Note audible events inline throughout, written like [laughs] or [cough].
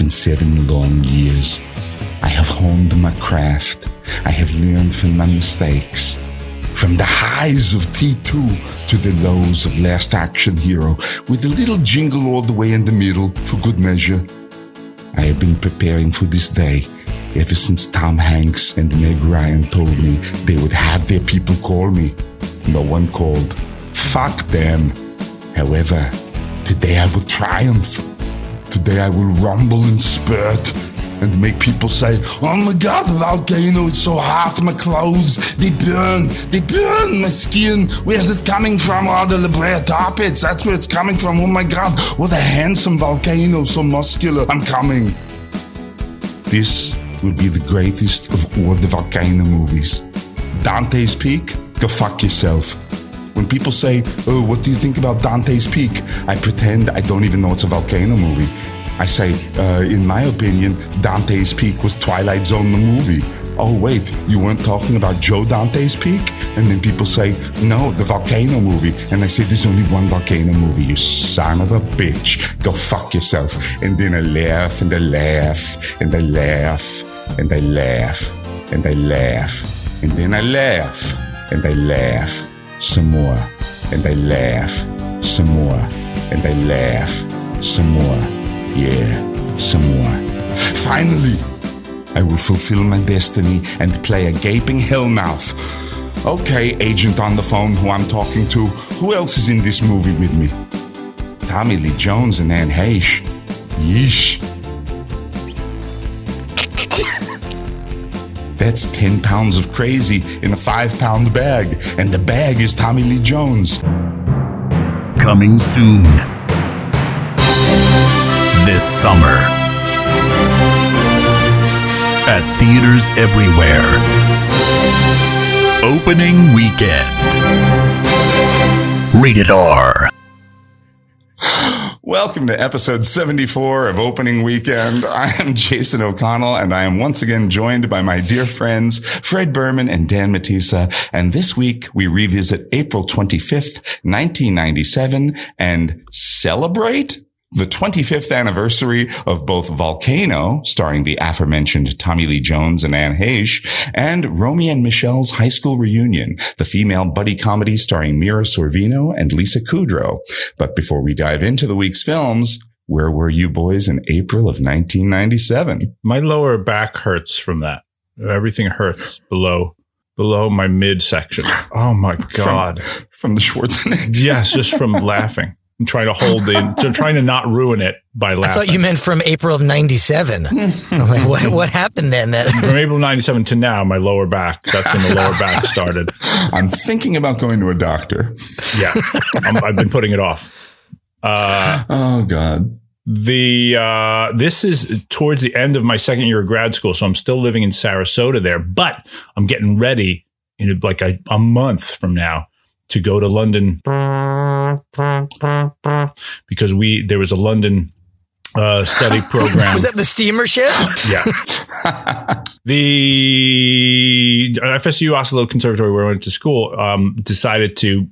been seven long years. I have honed my craft. I have learned from my mistakes. From the highs of T2 to the lows of Last Action Hero, with a little jingle all the way in the middle for good measure. I have been preparing for this day ever since Tom Hanks and Meg Ryan told me they would have their people call me. No one called. Fuck them. However, today I will triumph. Today I will rumble and spurt and make people say, Oh my god, the volcano is so hot, my clothes, they burn, they burn my skin. Where's it coming from? Oh, the La Brea Tar Pits, that's where it's coming from. Oh my god, what a handsome volcano, so muscular. I'm coming. This will be the greatest of all the volcano movies. Dante's Peak? Go fuck yourself. When people say, Oh, what do you think about Dante's Peak? I pretend I don't even know it's a volcano movie. I say, uh, in my opinion, Dante's Peak was Twilight Zone the movie. Oh, wait, you weren't talking about Joe Dante's Peak? And then people say, no, the volcano movie. And I say, there's only one volcano movie, you son of a bitch. Go fuck yourself. And then I laugh and I laugh and I laugh and I laugh and I laugh. And then I laugh and I laugh some more. And I laugh some more. And I laugh some more. Yeah, some more. Finally, I will fulfill my destiny and play a gaping hellmouth. Okay, agent on the phone who I'm talking to, who else is in this movie with me? Tommy Lee Jones and Anne Heche. Yeesh. That's 10 pounds of crazy in a 5 pound bag, and the bag is Tommy Lee Jones. Coming soon. This summer. At theaters everywhere. Opening weekend. Rated R. [gasps] [laughs] Welcome to episode 74 of Opening Weekend. I am Jason O'Connell and I am once again joined by my dear friends Fred Berman and Dan Matisa. And this week we revisit April 25th, 1997 and celebrate the 25th anniversary of both Volcano, starring the aforementioned Tommy Lee Jones and Anne Heche, and Romy and Michelle's high school reunion, the female buddy comedy starring Mira Sorvino and Lisa Kudrow. But before we dive into the week's films, where were you boys in April of 1997? My lower back hurts from that. Everything hurts below below my midsection. [gasps] Oh my god! From, [laughs] from the Schwarzenegger. yes, just from [laughs] laughing and trying to hold the, [laughs] trying to not ruin it by laughing. I thought you meant from April of '97. [laughs] I was like, what, what happened then? That from April '97 to now, my lower back. That's when the lower back started. [laughs] I'm thinking about going to a doctor. Yeah, i have been putting it off. Uh, oh God. The uh, this is towards the end of my second year of grad school, so I'm still living in Sarasota there, but I'm getting ready in like a, a month from now to go to London because we there was a London uh, study [laughs] program. was that the steamer ship? Yeah. [laughs] the FSU Asolo Conservatory, where I went to school, um, decided to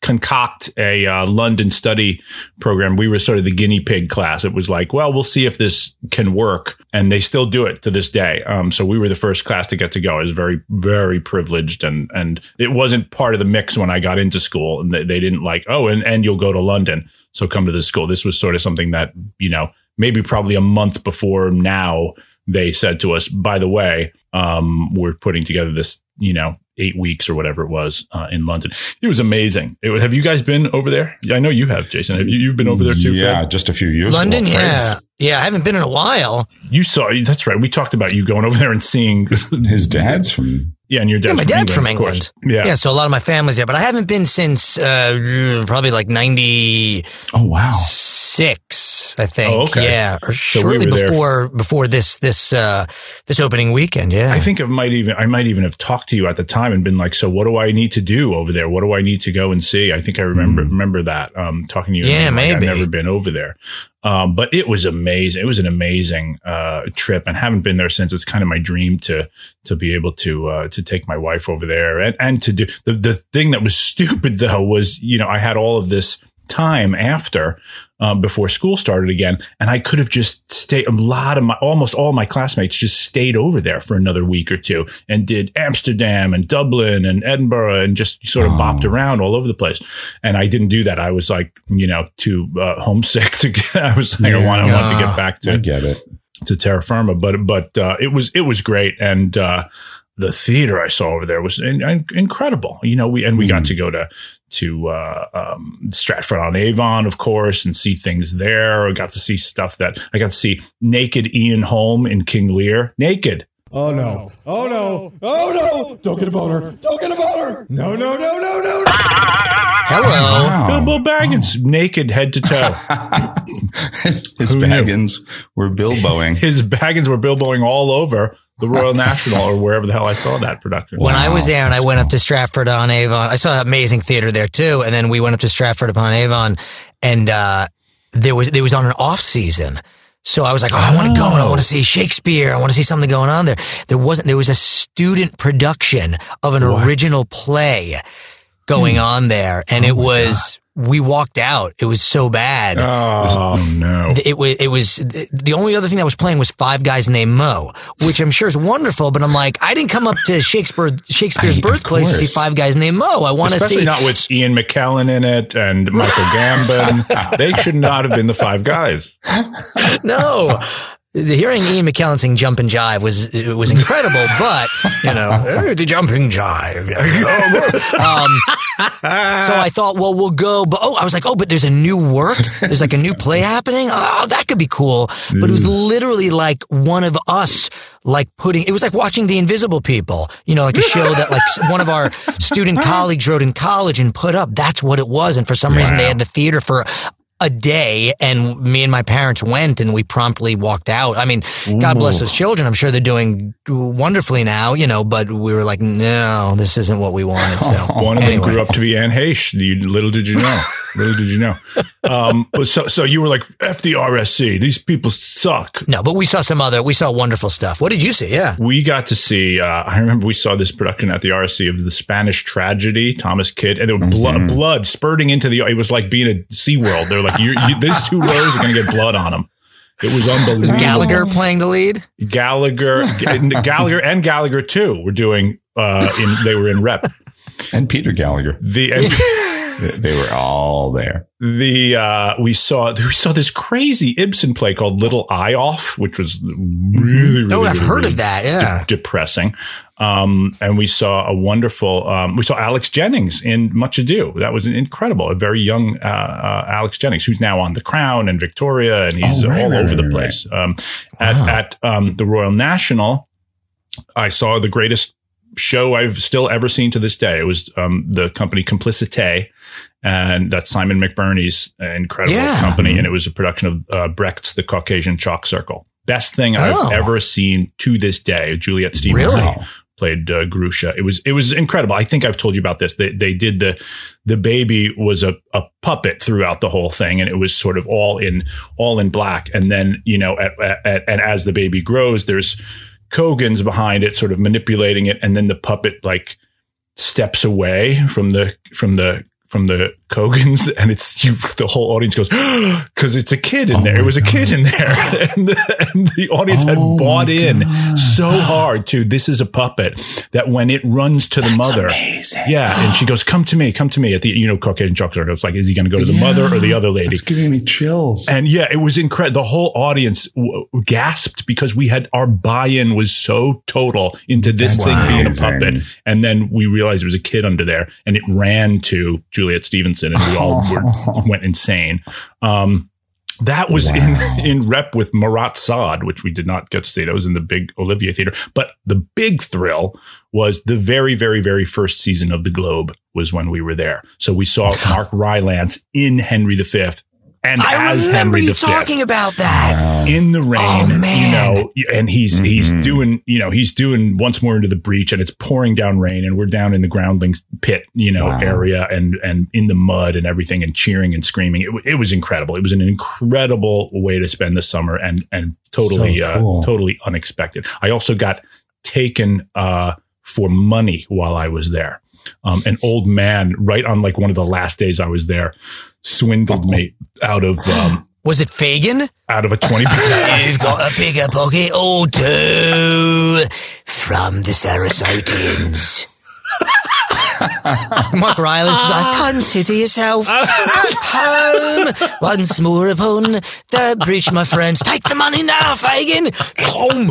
concoct a uh, London study program. We were sort of the guinea pig class. It was like, well, we'll see if this can work, and they still do it to this day. Um, so we were the first class to get to go. I was very, very privileged, and and it wasn't part of the mix when I got into school, and they, they didn't like, oh, and and you'll go to London, so come to this school. This was sort of something that you know maybe probably a month before now they said to us, by the way, um, we're putting together this, you know, eight weeks or whatever it was uh, in London. It was amazing. It, was, have you guys been over there? Yeah, I know you have, Jason. Have you you've been over there too? Yeah, Fred? just a few years. London, ago, yeah, yeah. I haven't been in a while. You saw. That's right. We talked about you going over there and seeing [laughs] his dad's from. Yeah, and your dad's yeah, my from dad's England, from England. Yeah, yeah. So a lot of my family's there, but I haven't been since uh, probably like ninety. Oh wow, six, I think. Oh, okay. Yeah, or So shortly we were there. before before this this uh, this opening weekend. Yeah, I think I might even I might even have talked to you at the time and been like, so what do I need to do over there? What do I need to go and see? I think I remember remember that um, talking to you. Yeah, being like, maybe. I've never been over there, um, but it was amazing. It was an amazing uh, trip, and haven't been there since. It's kind of my dream to to be able to uh, to take my wife over there and and to do the the thing that was [laughs] stupid though was you know I had all of this time after um, before school started again, and I could have just stayed a lot of my, almost all my classmates just stayed over there for another week or two and did Amsterdam and Dublin and Edinburgh and just sort of Oh. bopped around all over the place. And I didn't do that. I was like, you know, too uh, homesick [laughs] to get, I was like, I want, I want to Ah. get back I to, get it. to terra firma, but, but, uh, it was, it was great. And, uh, the theater I saw over there was in, in- incredible. You know, we, and we got Mm. to go to, to, uh, um, Stratford on Avon, of course, and see things there. I got to see stuff that I got to see naked Ian Holm in King Lear, naked. Oh no. Oh no. Oh no. Don't get a boner. Don't get a boner. No, no, no, no, no. Hello. Wow. Bilbo Baggins, naked head to toe. [laughs] His Who knew? Baggins were Bilboing. [laughs] His Baggins were Bilboing all over the Royal National or wherever the hell I saw that production. When I was there and I that's went up to Stratford on Avon, I saw an amazing theater there too. And then we went up to Stratford upon Avon, and uh, there was there was on an off season. So I was like, oh, I want to go and I want to see Shakespeare. I want to see something going on there. There wasn't. There was a student production of an original play going on there, and it was. We walked out. It was so bad. Oh no! it was oh, it was the only other thing that was playing was Five Guys Named Mo, which I'm sure is wonderful. But I'm like, I didn't come up to Shakespeare Shakespeare's I- birthplace to see. Five Guys Named Mo. I want to Especially see. not with Ian McKellen in it and Michael [laughs] Gambon. they should not have been the five guys. no. The hearing Ian McKellen sing "Jump and Jive" was it was incredible, [laughs] but you know "Hey, the jumping jive. um, so I thought, well, we'll go. But oh, I was like, oh, but there's a new work. There's like a new play [laughs] happening. Oh, that could be cool. But it was literally like one of us, like putting. It was like watching The Invisible People. You know, like a show that like one of our [laughs] student colleagues wrote in college and put up. That's what it was. And for some reason, they had the theater for a day and me and my parents went and we promptly walked out. I mean, God bless those children. I'm sure they're doing wonderfully now, you know, but we were like, no, this isn't what we wanted. So [laughs] One of anyway. them grew up to be Anne Heche. You, little did you know. [laughs] little did you know. Um, but so, so you were like, F the RSC. These people suck. No, but we saw some other, we saw wonderful stuff. What did you see? Yeah. We got to see, uh, I remember we saw this production at the RSC of the Spanish tragedy, Thomas Kyd, and there was blood, blood spurting into the, it was like being at SeaWorld. They're like, you, you, these two rows are going to get blood on them. It was unbelievable. Was Gallagher playing the lead? Gallagher, Gallagher, and Gallagher too were doing. Uh, in they were in rep. And Peter Gallagher. The and They were all there. the uh, we saw we saw this crazy Ibsen play called Little Eyolf, which was really, really Oh, I've really, heard really of that. Yeah. depressing. Um, and we saw a wonderful, um, we saw Alex Jennings in Much Ado. That was incredible. A very young, uh, uh, Alex Jennings, who's now on The Crown and Victoria, and he's Oh, right, all right, over the right, place. Um, at, Wow. at, um, the Royal National, I saw the greatest show I've still ever seen to this day. It was, um, the company Complicité. And that's Simon McBurney's incredible Yeah. company. And it was a production of, uh, Brecht's The Caucasian Chalk Circle. Best thing I've Oh. ever seen to this day. Juliet Stevenson Really? Played uh, Grusha. It was it was incredible. I think I've told you about this. They they did the the baby was a, a puppet throughout the whole thing, and it was sort of all in all in black. And then you know, at, at, and as the baby grows, there's Kogan's behind it, sort of manipulating it, and then the puppet like steps away from the from the from the Kogans, and it's you. The whole audience goes [gasps] because it's a kid in Oh there. It was a kid in there, [laughs] and the, and the audience had Oh bought in God. so hard to this is a puppet that when it runs to the mother, amazing. yeah, and she goes, "Come to me, come to me." At the you know Caucasian chocolate, it's like, is he going to go to the mother or the other lady? It's giving me chills. And yeah, it was incredible. The whole audience w- gasped because we had our buy-in was so total into this That's thing being a puppet, and then we realized there was a kid under there, and it ran to Juliet Stevenson, and we all were, [laughs] went insane. Um, that was Wow. in [laughs] in rep with Marat Sade, which we did not get to see. That was in the big Olivier Theater. But the big thrill was the very, very, very first season of the Globe was when we were there. So we saw [laughs] Mark Rylance in Henry V and I as remember Henry you V talking about that. In the rain, Oh, man. you know, and he's he's Mhm. doing, you know, he's doing once more into the breach, and it's pouring down rain, and we're down in the groundlings pit, you know, Wow. area, and and in the mud and everything, and cheering and screaming. It, it was incredible. It was an incredible way to spend the summer, and and totally So cool. uh, totally unexpected. I also got taken uh, for money while I was there. Um, an old man, right on like one of the last days I was there, swindled me out of um, [gasps] Was it Fagin? out of a 20 [laughs] pound. You've got a bigger pocket or two from the Sarasotins. [laughs] Mark Rylance is like, consider yourself at [laughs] home once more upon the bridge, my friends. Take the money now, Fagin. Home.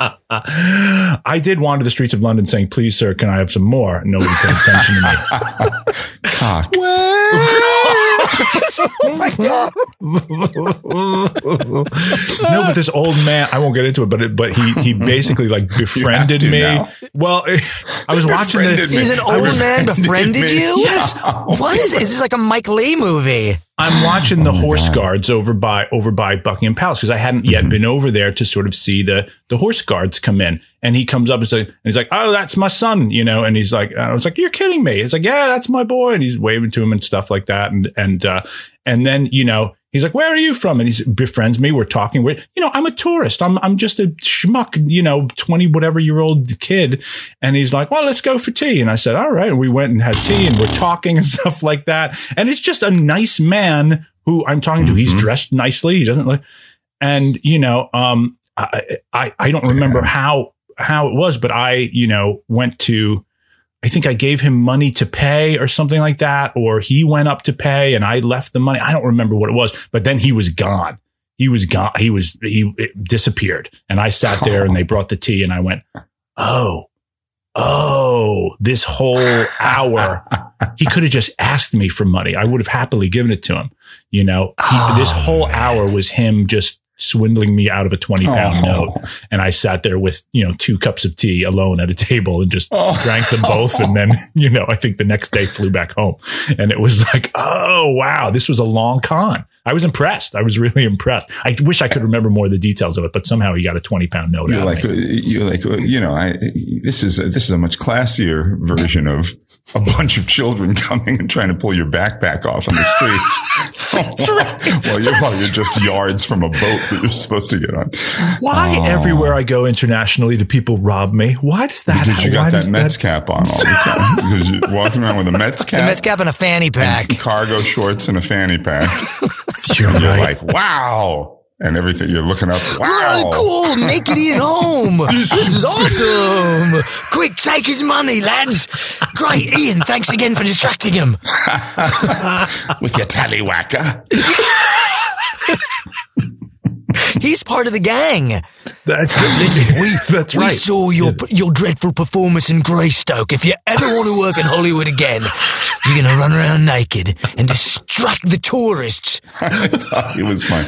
I did wander the streets of London saying, please, sir, can I have some more? Nobody paid attention to me. Cock. Oh my God. No, but this old man, I won't get into it, but it, but he he basically like befriended me. now. Well, [laughs] I was watching the, Befriended me. He's an I old man befriended befriended me. you? Yes. What is it? Is this like a Mike Leigh movie? I'm watching the horse guards over by over by Buckingham Palace because I hadn't yet been over there to sort of see the the horse guards come in. And he comes up and, say, and he's like, "Oh, that's my son," you know. And he's like, "I was like, you're kidding me." It's like, "Yeah, that's my boy," and he's waving to him and stuff like that. And and uh, and then you know. He's like, where are you from? And he befriends me. We're talking. We're, you know, I'm a tourist. I'm, I'm just a schmuck, you know, 20 whatever year old kid. And he's like, well, let's go for tea. And I said, all right. And we went and had tea and we're talking [laughs] and stuff like that. And it's just a nice man who I'm talking to. He's dressed nicely. He doesn't look, and you know, um, I, I, I don't remember how, how it was, but I, you know, went to, I think I gave him money to pay or something like that, or he went up to pay and I left the money. I don't remember what it was, but then he was gone. He was gone. He was, he disappeared. And I sat there and they brought the tea and I went, Oh, oh, this whole hour, he could have just asked me for money. I would have happily given it to him. You know, he, this oh, whole hour was him just swindling me out of a 20 pound Oh. note. And I sat there with, you know, two cups of tea alone at a table and just Oh. drank them both. And then, [laughs] you know, I think the next day flew back home and it was like, oh, wow, this was a long con. I was impressed. I was really [laughs] impressed. I wish I could remember more of the details of it, but somehow he got a 20 pound note You're out like, of me. Uh, you're like, uh, you know, I, this is, a, this is a much classier version of a [laughs] bunch of children coming and trying to pull your backpack off on the streets. [laughs] well, you're, well, you're just yards from a boat that you're supposed to get on. Why oh. everywhere I go internationally do people rob me? Why does that Because you got does that Mets cap on all the time. because you're walking around with a Mets cap, The Mets cap and a fanny pack. cargo shorts, and a fanny pack. [laughs] You're you're right. like, wow. And everything you're looking up, wow. Oh, cool. Make it in home. [laughs] This is awesome. [laughs] Quick, take his money, lads. Great. Ian, thanks again for distracting him. With your tallywhacker. He's part of the gang. That's Listen, we, that's we right. saw your your dreadful performance in Greystoke. If you ever want to work in Hollywood again, you're going to run around naked and distract the tourists. [laughs] it was fun.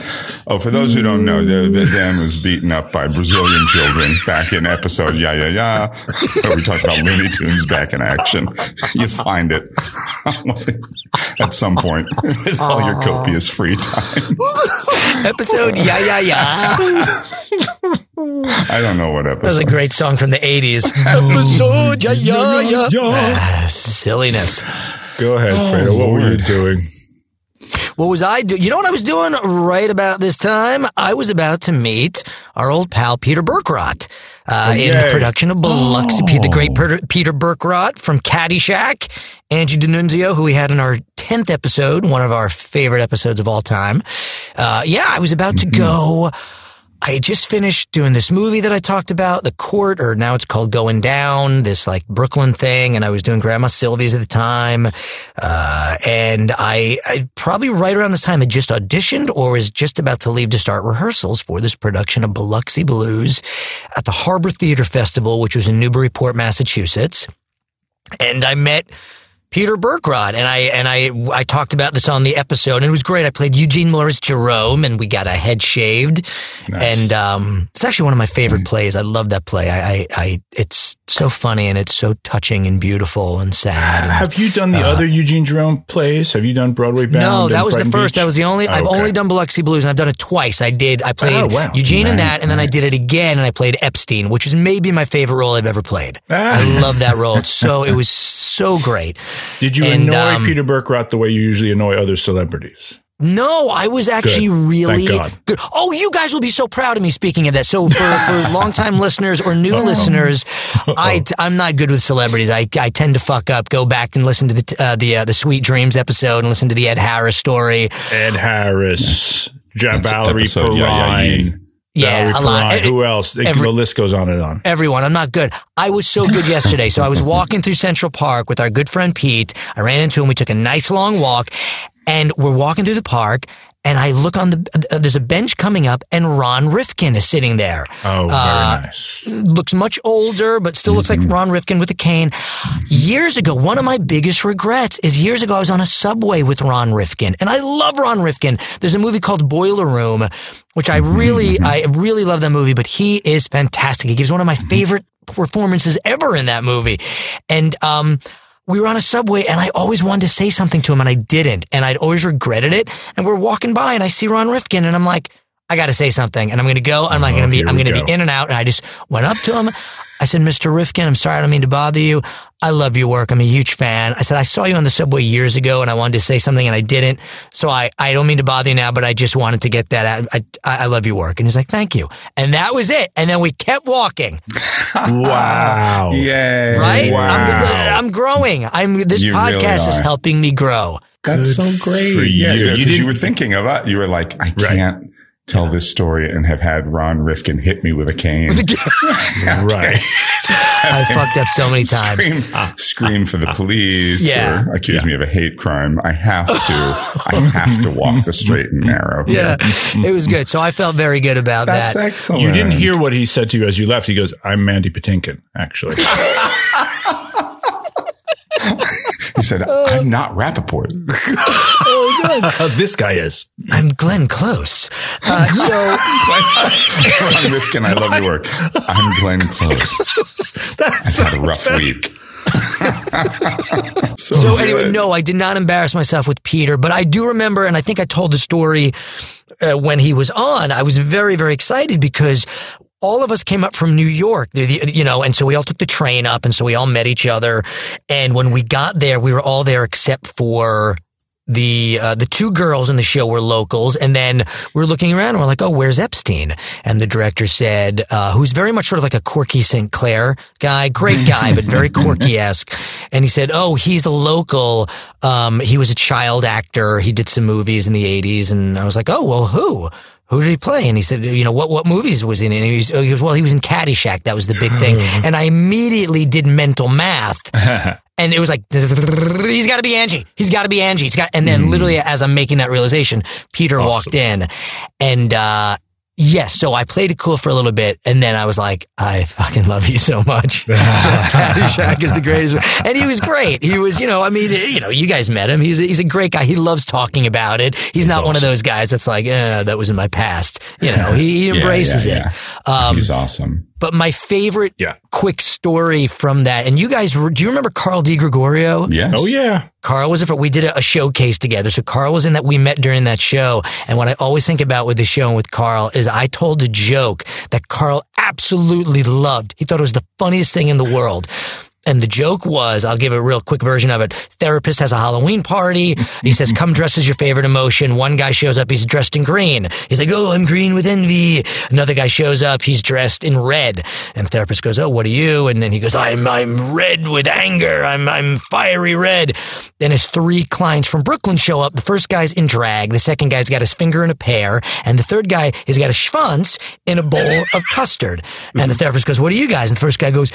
Oh, for those who don't know, Dan was beaten up by Brazilian children back in episode Yeah Yeah Yeah, where we talked about Looney Tunes back in action. [laughs] You find it [laughs] at some point with all your copious free time. Episode Yeah Yeah Yeah. I don't know what episode. That was a great song from the 80s. Episode Yeah Yeah Yeah. Ah, silliness. Go ahead, Oh, Fredo. What were you doing? What was I doing? You know what I was doing right about this time? I was about to meet our old pal Peter Berkrot uh, in the production of Biloxi. Pe- The great Per- Peter Berkrot from Caddyshack. Angie D'Annunzio, who we had in our 10th episode, one of our favorite episodes of all time. Uh, yeah, I was about to go. I had just finished doing this movie that I talked about, The Court, or now it's called Going Down, this like Brooklyn thing. And I was doing Grandma Sylvie's at the time. Uh, and I, I probably right around this time had just auditioned or was just about to leave to start rehearsals for this production of Biloxi Blues at the Harbor Theater Festival, which was in Newburyport, Massachusetts. And I met Peter Berkrot, and I and I I talked about this on the episode, and it was great. I played Eugene Morris Jerome, and we got a head shaved, and um, it's actually one of my favorite plays. I love that play. I, I, I it's so funny and it's so touching and beautiful and sad. and- Have you done the other Eugene Jerome plays? Have you done Broadway Bound? no, that was the first. Beach? That was the only. I've Okay. only done Biloxi Blues, and I've done it twice. I did. I played Oh, wow. Eugene in that, and then I did it again, and I played Epstein, which is maybe my favorite role I've ever played. I love that role. It's so it was so great. Did you and, annoy um, Peter Berkrot the way you usually annoy other celebrities? No, I was actually Good. really good. Oh, you guys will be so proud of me. Speaking of that, so for, for [laughs] longtime listeners or new listeners, I t- I'm not good with celebrities. I, I tend to fuck up. Go back and listen to the uh, the uh, the Sweet Dreams episode and listen to the Ed Harris story. Ed Harris. Ja- Valerie episode, yeah, yeah, Perrine. yeah. Yeah, Valerie a lot. Perrine. Who else? Every- the list goes on and on. everyone. I'm not good. I was so good yesterday. So I was walking through Central Park with our good friend Pete. I ran into him. We took a nice long walk and we're walking through the park. And I look on the, uh, there's a bench coming up and Ron Rifkin is sitting there. Oh, very Uh, nice. Looks much older, but still looks like Ron Rifkin with a cane. Years ago, one of my biggest regrets is years ago I was on a subway with Ron Rifkin and I love Ron Rifkin. There's a movie called Boiler Room, which I really, I really love that movie, but he is fantastic. He gives one of my favorite performances ever in that movie. And, um, we were on a subway and I always wanted to say something to him and I didn't. And I'd always regretted it. And we're walking by and I see Ron Rifkin and I'm like, I got to say something and I'm going to go. I'm like Oh, going to be, I'm going to go. be in and out. And I just went up to him. I said, Mr. Rifkin, I'm sorry. I don't mean to bother you. I love your work. I'm a huge fan. I said, I saw you on the subway years ago and I wanted to say something and I didn't. So I, I don't mean to bother you now, but I just wanted to get that out. I, I I love your work. And he's like, thank you. And that was it. And then we kept walking, [laughs] Wow. [laughs] Yay. right? Wow. I'm, I'm growing. I'm, this You really podcast is helping me grow. That's Good so great. for yeah, you. yeah, You 'cause you, didn't- were thinking of it. You were like, I can't tell this story and have had Ron Rifkin hit me with a cane. [laughs] Right. I fucked up so many times. Scream, [laughs] ah. scream for the ah. police Yeah. or accuse me of a hate crime. I have to, [laughs] I have to walk the straight and narrow. Yeah, it was good. So I felt very good about That's that. excellent. You didn't hear what he said to you as you left. He goes, I'm Mandy Patinkin, actually. He said, I'm not Rappaport. [laughs] Oh, this guy is. I'm Glenn Close. Uh, [laughs] so Ron Rifkin, I love your work. I'm Glenn Close. [laughs] I've had a rough week. so So anyway, no, I did not embarrass myself with Peter, but I do remember, and I think I told the story uh, when he was on. I was very, very excited because all of us came up from New York, you know, and so we all took the train up, and so we all met each other. And when we got there, we were all there except for the uh, the two girls in the show were locals, and then we were looking around and we're like, "Oh, where's Epstein?" And the director said, uh, "Who's very much sort of like a quirky St. Clair guy, great [laughs] guy, but very quirky esque." And he said, "Oh, he's the local. Um, he was a child actor. He did some movies in the '80s." And I was like, "Oh, well, who?" Who did he play? And he said, you know, what, what movies was he in? And he, was, he goes, well, he was in Caddyshack. That was the big thing. [laughs] And I immediately did mental math [laughs] and it was like he's got to be Angie. He's got to be Angie. It's got, and then literally as I'm making that realization, Peter walked in, and uh, yes, so I played it cool for a little bit, and then I was like, I fucking love you so much. [laughs] Caddyshack is the greatest, and he was great. He was, you know, I mean, you know, you guys met him. He's a, he's a great guy. He loves talking about it. He's, not one of those guys that's like, eh, that was in my past. You know, he, he Yeah, embraces yeah, it. Um, He's awesome. But my favorite Yeah. quick story from that, and you guys, do you remember Carl Di Gregorio? Yes. Oh, yeah. Carl was a, we did a, a showcase together. So Carl was in that we met during that show. And what I always think about with the show and with Carl is I told a joke that Carl absolutely loved. He thought it was the funniest thing in the world. And the joke was, I'll give a real quick version of it. Therapist has a Halloween party. He says, come dress as your favorite emotion. One guy shows up. He's dressed in green. He's like, Oh, I'm green with envy. Another guy shows up. He's dressed in red. And therapist goes, Oh, what are you? And then he goes, I'm, I'm red with anger. I'm, I'm fiery red. Then his three clients from Brooklyn show up. The first guy's in drag. The second guy's got his finger in a pear. And the third guy has got a schwanz in a bowl of custard. And the therapist goes, What are you guys? And the first guy goes,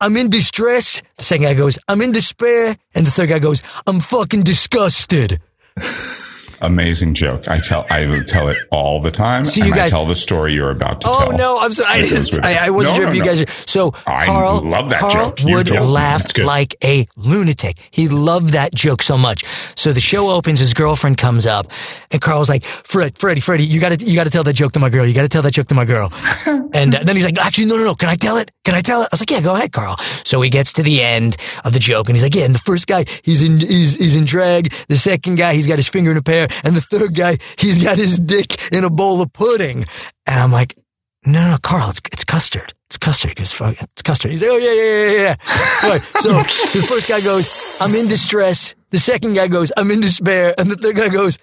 I'm in distress. The second guy goes, I'm in despair. And the third guy goes, I'm fucking disgusted. [laughs] Amazing joke. I tell I tell it all the time. So you guys- I tell the story you're about to Oh tell. no, I'm sorry. I, didn't, I. I wasn't No, sure if you no. guys. So I Carl, love that Carl joke. You would laugh like a lunatic. He loved that joke so much. So the show opens. His girlfriend comes up, and Carl's like, "Fred, Freddie, Freddie, you got to, you got to tell that joke to my girl. You got to tell that joke to my girl." [laughs] and uh, then he's like, "Actually, no, no, no. Can I tell it? Can I tell it?" I was like, "Yeah, go ahead, Carl." So he gets to the end of the joke, and he's like, "Yeah." And the first guy, he's in, he's, he's in drag. The second guy, he's got his finger in a pear, and the third guy, he's got his dick in a bowl of pudding. And I'm like, no, no, no, Carl, it's, it's custard. It's custard. Fuck, it's custard. He's like, oh yeah, yeah, yeah, yeah. Right. So the first guy goes, I'm in distress. The second guy goes, I'm in despair. And the third guy goes,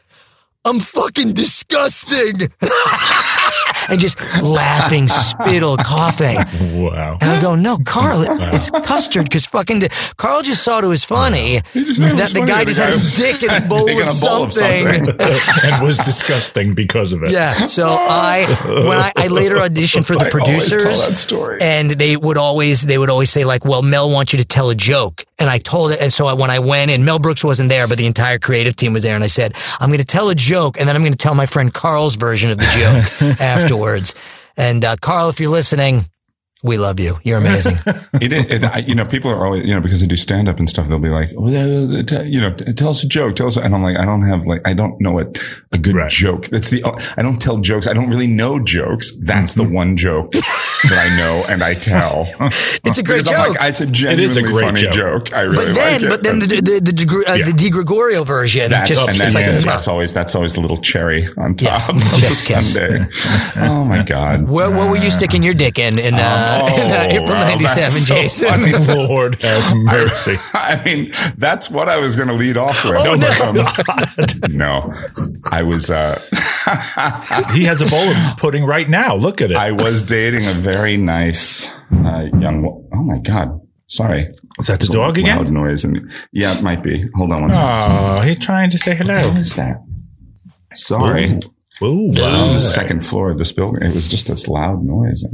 I'm fucking disgusting. [laughs] and just laughing, [laughs] spittle, coughing. Wow. And I go, no, Carl, it, it's custard because fucking Carl just thought it was funny just thought it that was the funny guy that the just had his dick in a [laughs] bowl taking with a bowl of something. something. [laughs] and was disgusting because of it. Yeah. So I, when I, I later auditioned for the I always tell producers, that story. and they would always, they would always say like, "Well, Mel wants you to tell a joke," and I told it. And so I, when I went in, Mel Brooks wasn't there, but the entire creative team was there, and I said, "I'm going to tell a joke, and then I'm going to tell my friend Carl's version of the joke [laughs] afterwards." And uh, Carl, if you're listening, we love you. You're amazing. [laughs] It, it, I, you know, people are always, you know, because they do stand up and stuff, they'll be like, oh, you know, tell us a joke, tell us. And I'm like, I don't have like, I don't know what a good Right. joke. That's the, I don't tell jokes. I don't really know jokes. That's Mm-hmm. the one joke that I know and I tell. [laughs] It's a great Because joke. like, it's a is a genuinely great funny joke. joke. I really but then, like it. but then the the the, Degre- uh, Yeah. the Di Gregorio version, That's, just and then it's like yeah, a- that's always that's always the little cherry on Yeah. top of Chef's the kiss. sundae. Oh my god! [laughs] Where, where were you sticking your dick in in, uh, Oh, [laughs] in uh, April wow, '97, that's so Jason? funny. Lord have mercy. I mean, that's what I was going to lead off with. Oh, no. no, I was. Uh, He has a bowl of pudding right now. Look at it. I was dating a very nice uh, young. Oh my god! Sorry, Is that the There's a dog Loud noise and yeah, it might be. Hold on one second. Oh, he's trying to say hello. What is that? Sorry. Ooh, on wow. the second floor of this building. It was just this loud noise.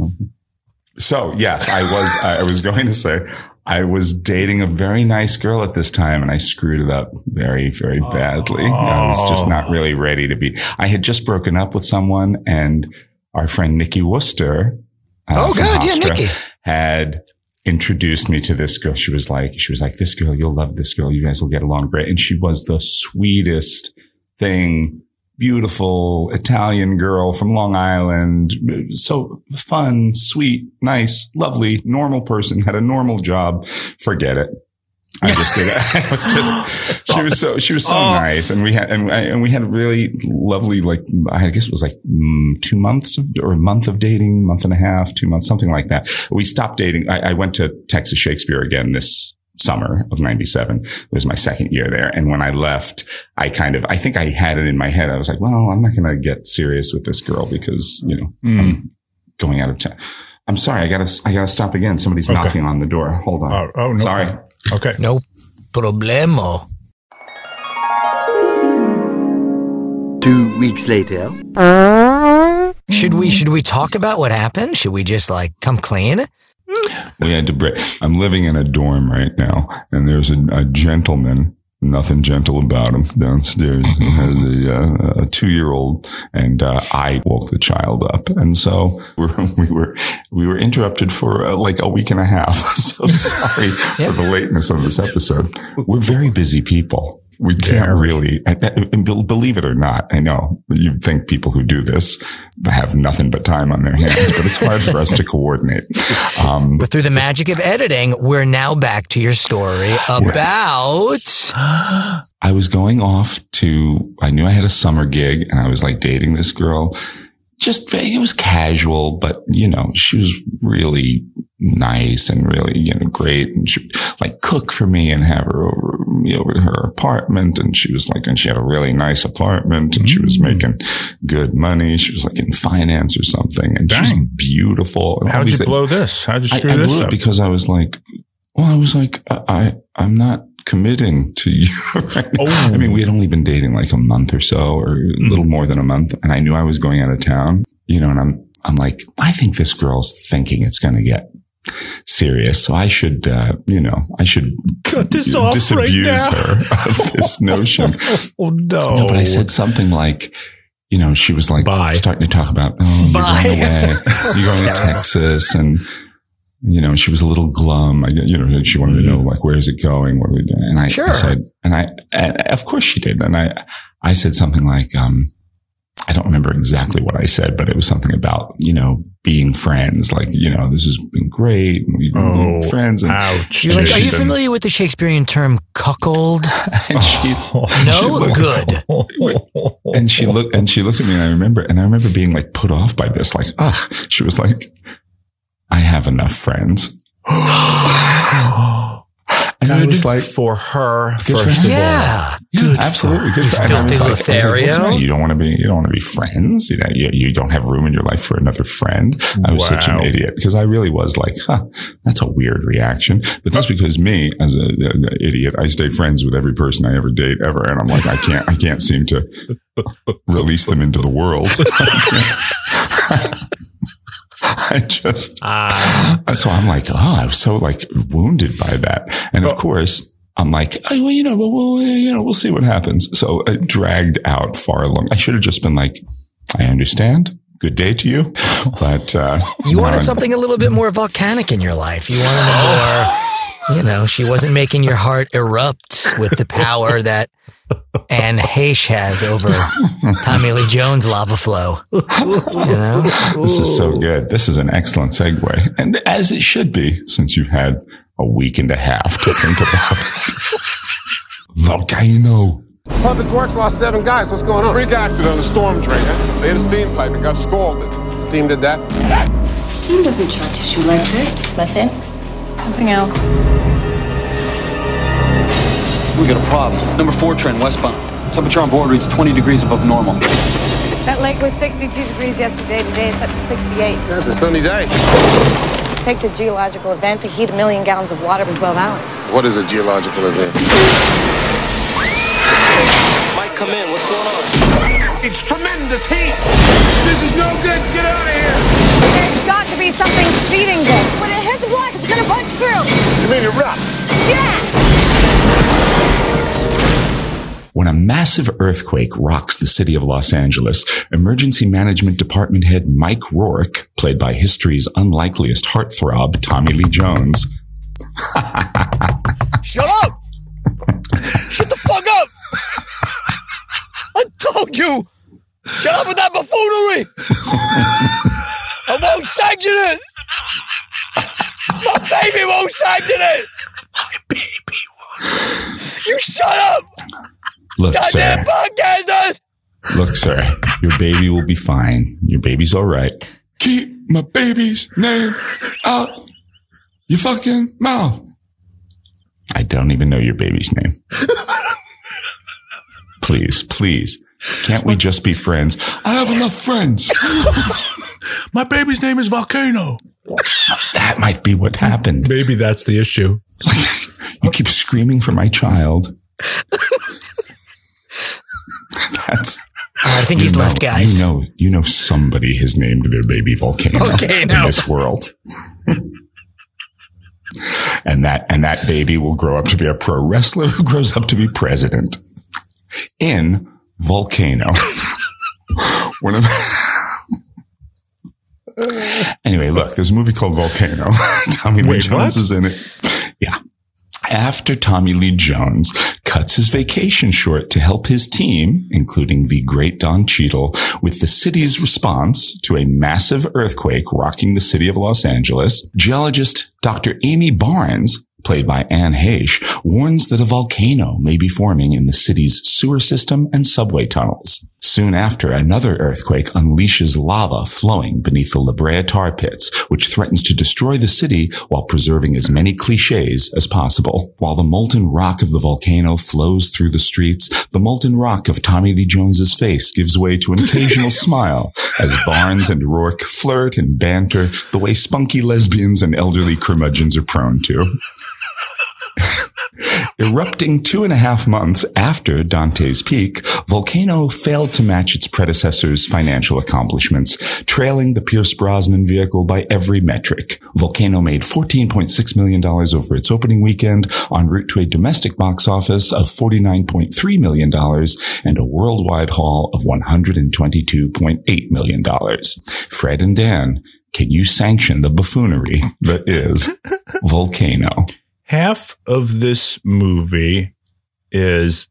So yes, I was, I was going to say I was dating a very nice girl at this time and I screwed it up very, very badly. I was just not really ready to be, I had just broken up with someone and our friend Nikki Worcester. Uh, Oh, from good. Yeah, Hofstra Nikki. Had introduced me to this girl. She was like, she was like, this girl, you'll love this girl. You guys will get along great. And she was the sweetest thing beautiful Italian girl from Long Island. So fun, sweet, nice, lovely, normal person, had a normal job. Forget it. I just did it. [laughs] It was just, [laughs] she was so, she was so nice. And we had, and, and we had really lovely, like, I guess it was like mm, two months of, or a month of dating, month and a half, two months, something like that. We stopped dating. I, I went to Texas Shakespeare again this summer of 97. It was my second year there. And when I left, I kind of, I think I had it in my head. I was like, well, I'm not going to get serious with this girl because, you know, I'm going out of town. I'm sorry. I gotta, I gotta stop again. Somebody's knocking on the door. Hold on. Oh, oh, no sorry. problem. Okay. No problemo. Two weeks later. Should we should we talk about what happened? Should we just like come clean? We had to break. I'm living in a dorm right now, and there's a, a gentleman. Nothing gentle about him downstairs. He has a, uh, a two-year-old, and uh, I woke the child up, and so [laughs] we're, we were we were interrupted for uh, like a week and a half. [laughs] so sorry for the lateness of this episode. We're very busy people. We can't really, and- and believe it or not. I know you think people who do this have nothing but time on their hands, but it's hard for us to coordinate. [laughs] Um, But through the magic of editing, we're now back to your story about I was going off to, I knew I had a summer gig and I was like dating this girl. Just, it was casual, but you know, she was really nice and really, you know, great. And she would like cook for me and have her over, me over to her apartment. And she was like, and she had a really nice apartment and she was mm. making good money. She was like in finance or something and Dang. beautiful. And How'd you obviously- blow this? How'd you screw I this blew it up? because I was like, well, I was like, I, I I'm not committing to you. [laughs] right. Oh. I mean, oh. we had only been dating like a month or so, or a mm. little more than a month, and I knew I was going out of town. You know, and I'm I'm like, I think this girl's thinking it's going to get serious, so I should, uh, you know, I should Cut this you know, off disabuse right now. her of this notion. [laughs] oh no! No, but I said something like, you know, she was like Bye. starting to talk about, oh, you're Bye. going away, [laughs] you're going to Texas, and you know, she was a little glum. I, you know, she wanted to know like, where's it going? What are we doing? And I, Sure. I said, and I, and of course she did. And I, I said something like, um, I don't remember exactly what I said, but it was something about, you know, being friends. Like, you know, this has been great. and We've been Oh, friends. And, ouch! You're like, are you familiar with the Shakespearean term cuckold? [laughs] and she, No, looked- good. [laughs] and she looked and she looked at me and I remember and I remember being like put off by this like ah she was like I have enough friends [gasps] [gasps] [gasps] And I was like, for her Good first her. of all. Yeah. yeah, absolutely. Good for Filthy I was Lothario. I was "Listen, you don't want to be, you don't want to be friends. You know, you, you don't have room in your life for another friend. I was such an idiot because I really was like, huh, that's a weird reaction. But that's because me, as an idiot, I stay friends with every person I ever date ever. And I'm like, I can't, I can't seem to release them into the world. [laughs] [laughs] [laughs] I just, Ah. so I'm like, oh, I was so like wounded by that. And of course, I'm like, oh, well, you know, well, well, you know, we'll see what happens. So it dragged out far along. I should have just been like, I understand. Good day to you. [laughs] But, uh, You wanted something a little bit more volcanic in your life. You wanted a more, [laughs] you know, she wasn't making your heart erupt with the power that Anne Heche has over Tommy Lee Jones' lava flow. You know? This is so good. This is an excellent segue. And as it should be, since you've had a week and a half to think about Volcano. Public Works lost seven guys. What's going on? Freak accident on the storm drain. Huh? They had a steam pipe and got scalded. Steam did that. Steam doesn't chart tissue like this. Methane? Something else. We got a problem. Number four trend westbound. Temperature on board reads 20 degrees above normal. That lake was 62 degrees yesterday. Today it's up to 68. That's a sunny day. takes a geological event to heat a million gallons of water in 12 hours. What is a geological event? Mike, come in. What's going on? It's tremendous heat. This is no good. Get out of here. There's got to be something feeding this. When it hits the block, it's gonna punch through. You mean it rough? Yeah! When a massive earthquake rocks the city of Los Angeles, Emergency Management Department head Mike Rourke, played by history's unlikeliest heartthrob, Tommy Lee Jones, [laughs] Shut up! Shut the fuck up! I told you! Shut up with that buffoonery! [laughs] I won't sanction it! My baby won't sanction it! My baby won't. You shut up! Look, Goddamn sir. podcasters! Look, sir. Your baby will be fine. Your baby's all right. Keep my baby's name out your fucking mouth. I don't even know your baby's name. please, please. Can't we just be friends? I have enough friends. [laughs] My baby's name is Volcano. That might be what happened. Maybe that's the issue. [laughs] You keep screaming for my child. That's I think he's you left, know- guys. You know, you know somebody has named their baby volcano, Volcano. in this world. and that and that baby will grow up to be a pro wrestler who grows up to be president in Volcano. [laughs] One of Anyway, look, there's a movie called Volcano. [laughs] Tommy Lee Jones what? is in it. Yeah. After Tommy Lee Jones cuts his vacation short to help his team, including the great Don Cheadle, with the city's response to a massive earthquake rocking the city of Los Angeles, geologist Dr. Amy Barnes, played by Anne Heche, warns that a volcano may be forming in the city's sewer system and subway tunnels. Soon after, another earthquake unleashes lava flowing beneath the La Brea tar pits, which threatens to destroy the city while preserving as many cliches as possible. While the molten rock of the volcano flows through the streets, the molten rock of Tommy Lee Jones's face gives way to an occasional [laughs] smile as Barnes and Rourke flirt and banter the way spunky lesbians and elderly curmudgeons are prone to. Erupting two and a half months after Dante's Peak, Volcano failed to match its predecessor's financial accomplishments, trailing the Pierce Brosnan vehicle by every metric. Volcano made $14.6 million over its opening weekend, en route to a domestic box office of $49.3 million and a worldwide haul of $122.8 million. Fred and Dan, can you sanction the buffoonery that is [laughs] Volcano? Half of this movie is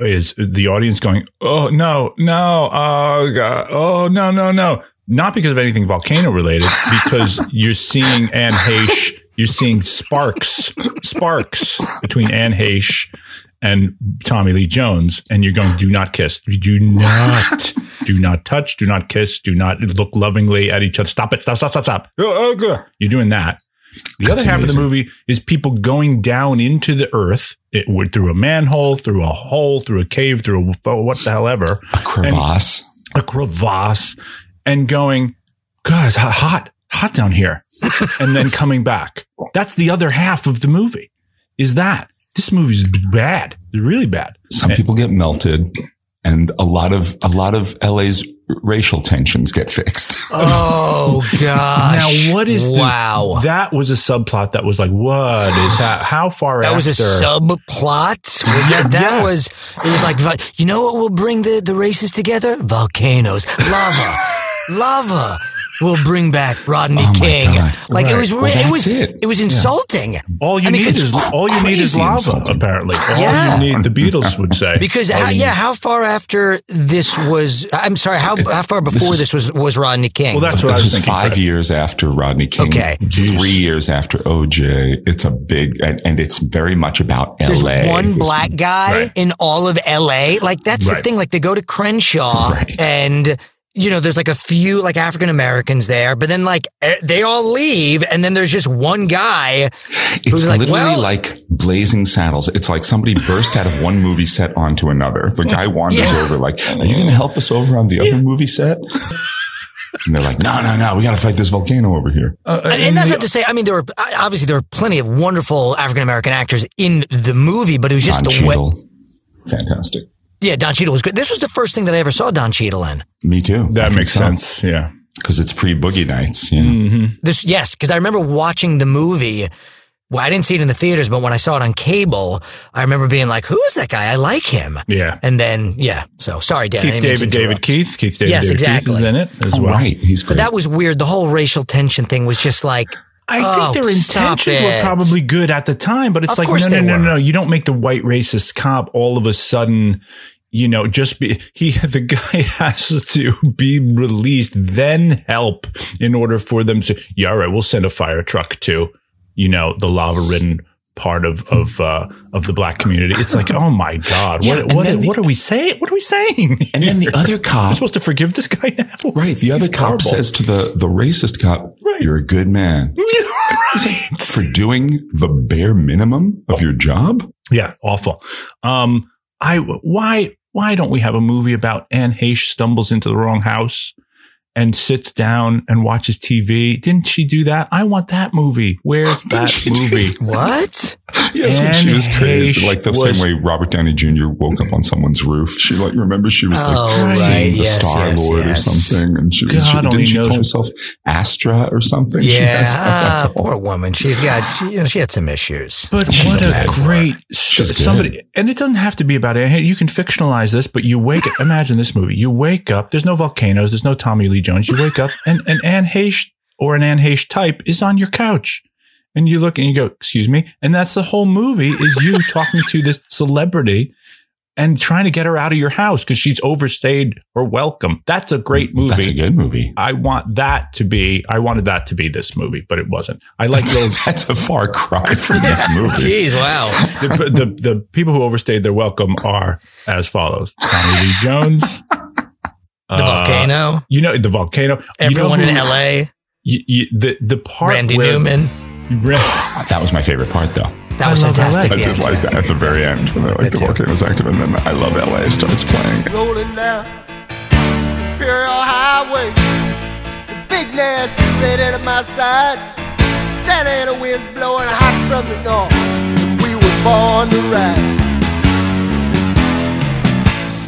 is the audience going, "Oh no, no, oh god, oh no, no, no," not because of anything volcano related, [laughs] because you're seeing Anne Heche, you're seeing sparks, sparks between Anne Heche and Tommy Lee Jones, and you're going, "Do not kiss, do not." Do not touch. Do not kiss. Do not look lovingly at each other. Stop it. Stop. Stop. Stop. Stop. You're doing that. The That's other half of the movie is people going down into the earth it, would- through a manhole, through a hole, through a cave, through a what the hell ever, A crevasse. a crevasse, and going, God, it's hot, hot, hot down here, [laughs] and then coming back. That's the other half of the movie. Is that this movie's bad? It's really bad. Some people get melted, and a lot of a lot of LA's racial tensions get fixed. [laughs] Oh gosh! Now, what is the- wow? that was a subplot that was like, what is that? How far That was a after? subplot. Was that that Yeah. was it was like you know what will bring the the races together? Volcanoes, lava, [laughs] lava will bring back Rodney Oh King. God. Like it was Well, it was it. it was insulting. all you I mean, need 'cause is all you need is crazy lava. insulting. Apparently, all Yeah. you need. The Beatles would say Because how, yeah, need. how far after this was? I'm sorry, how how far before this, is- was was Rodney King? Well, that's what I this was was thinking. five Fred. years after Rodney King. Okay. Jeez. Three years after OJ. It's a big, and, and it's very much about There's LA. one black guy Right. in all of LA. Like that's the thing. Like they go to Crenshaw Right. and you know, there's like a few like African Americans there, but then like eh, they all leave and then there's just one guy It's who's like, literally well, like Blazing Saddles. It's like somebody burst out of one movie set onto another. The guy [laughs] wanders Yeah. over, like, "Are you going to help us over on the other movie set?" [laughs] And they're like, "No, no, no. We got to fight this volcano over here." and that's not to say. I mean, there were obviously there were plenty of wonderful African American actors in the movie, but it was just Don the way. Fantastic. Yeah, Don Cheadle was good. This was the first thing that I ever saw Don Cheadle in. Me too. That makes sense. Yeah. because it's pre Boogie Nights. Yeah. Mm-hmm. This, yes, because I remember watching the movie. Well, I didn't see it in the theaters, but when I saw it on cable, I remember being like, "Who is that guy? I like him." Yeah. And then, yeah. So sorry, Dan. Keith didn't mean to David, David. Keith, Keith David, Yes, David Keith exactly. is in it as Oh, well. right. He's great. But that was weird. The whole racial tension thing was just like, I Oh, think their intentions were probably good at the time, but it's Of like, course no, no, no, were. no. You don't make the white racist cop all of a sudden, you know, just be, he, [laughs] the guy has to be released, then help in order for them to, yeah, all right, we'll send a fire truck to, you know, the lava ridden part of, of, uh, of the black community. It's like, oh my God, Yeah, what, what, the- what are we saying? What are we saying? and then the other [laughs] We're cop, supposed to forgive this guy now? right? The other He's cop horrible. says to the the racist cop, Right. "You're a good man [laughs] right. for doing the bare minimum of your job." Yeah, awful. Um, I why why don't we have a movie about Anne Heche stumbles into the wrong house and sits down and watches TV? Didn't she do that? I want that movie. Where's [laughs] that she do movie? what? [laughs] Yes, when she was crazy, Heche like the was- same way Robert Downey Jr. woke up on someone's roof. She like remember she was like Oh, right. seeing the Yes, Star yes, Lord or something, and she was God she, only didn't she knows call herself Astra or something? She Yeah, has- ah, poor woman. She's got she, you know, she had some issues. But She's what a great She's good. somebody, and it doesn't have to be about Anne. You can fictionalize this, but you wake up. [laughs] Imagine this movie. You wake up. There's no volcanoes. There's no Tommy Lee Jones. You wake up, and an Anne Heche or an Anne Heche type is on your couch, and you look and you go, "Excuse me," and that's the whole movie is you [laughs] talking to this celebrity and trying to get her out of your house because she's overstayed her welcome. That's a great movie. That's a good movie. I want that to be. I wanted that to be this movie, but it wasn't. I like little [laughs] That's a far cry from this [laughs] movie. Jeez, wow. the, the the people who overstayed their welcome are as follows: Tommy Lee Jones, The uh, volcano. You know the volcano. Everyone you know in LA. You, you, the the part Randy where, Newman. [laughs] That was my favorite part, though. That was I love fantastic. I did like that at the very end when like the too. volcano's active, and then I love LA starts playing. rolling down Imperial Highway. The big nasty ready to my side. Santa Ana winds blowing hot from the north. We were born to ride.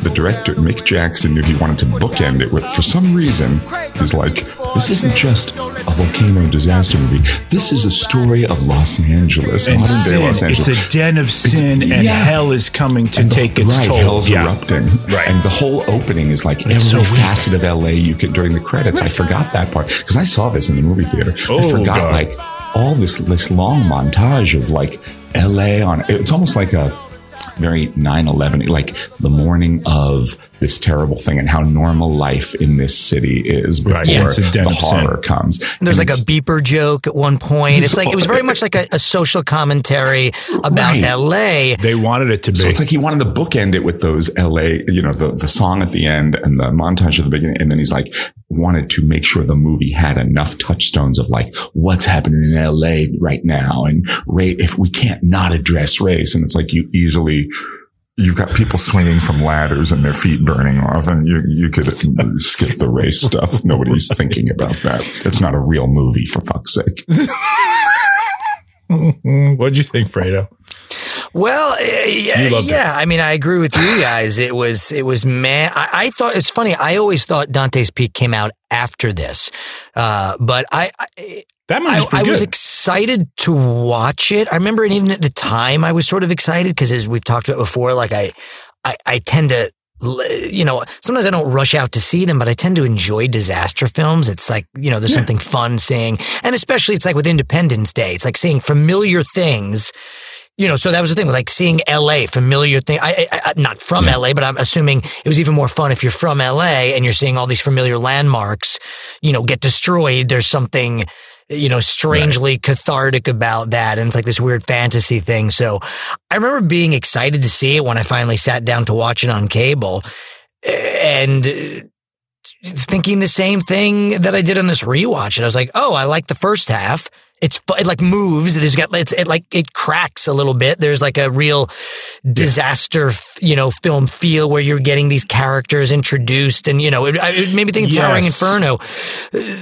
The director, Mick Jackson, knew he wanted to bookend it with, for some reason, he's like, this isn't just a volcano disaster movie. This is a story of Los Angeles, and modern sin. day Los Angeles. It's a den of sin, and yeah. hell is coming to And the- take its right, toll. hell's Yeah. erupting. Right. And the whole opening is like every so weird. facet of LA you could during the credits. I forgot that part because I saw this in the movie theater. Oh, I forgot God. like all this this long montage of like LA on it's almost like a very 9-11 like the morning of this terrible thing and how normal life in this city is before Right, yeah. A den the horror comes. And there's And like a beeper joke at one point. It's like it was very much like a, a social commentary about Right. L.A. They wanted it to be. So it's like he wanted to bookend it with those LA, you know, the, the song at the end and the montage at the beginning. And then he's like, wanted to make sure the movie had enough touchstones of like, what's happening in LA right now? And Ray, if we can't not address race. And it's like you easily, you've got people swinging from ladders and their feet burning off and you, you could skip the race stuff. [laughs] Nobody's thinking about that. It's not a real movie for fuck's sake. [laughs] What'd you think, Fredo? Well, uh, yeah, You loved it. yeah. I mean, I agree with you guys. It was, it was man. I, I thought it's funny. I always thought Dante's Peak came out after this, uh, but I, I That I, movie's I pretty was excited to watch it. I remember, and even at the time, I was sort of excited because, as we've talked about before, like I, I, I tend to, you know, sometimes I don't rush out to see them, but I tend to enjoy disaster films. It's like, you know, there's something fun seeing, and especially it's like with Independence Day, it's like seeing familiar things. You know, so that was the thing with like seeing LA, familiar thing. I, I, I not from LA, but I'm assuming it was even more fun if you're from LA and you're seeing all these familiar landmarks, you know, get destroyed. There's something, you know, strangely cathartic about that. And it's like this weird fantasy thing. So I remember being excited to see it when I finally sat down to watch it on cable and uh, thinking the same thing that I did on this rewatch. And I was like, oh, I like the first half. It's it like moves. There's got it's it like it cracks a little bit. There's like a real disaster, f- you know, film feel where you're getting these characters introduced, and you know, it, it made me think of Towering Yes. Inferno.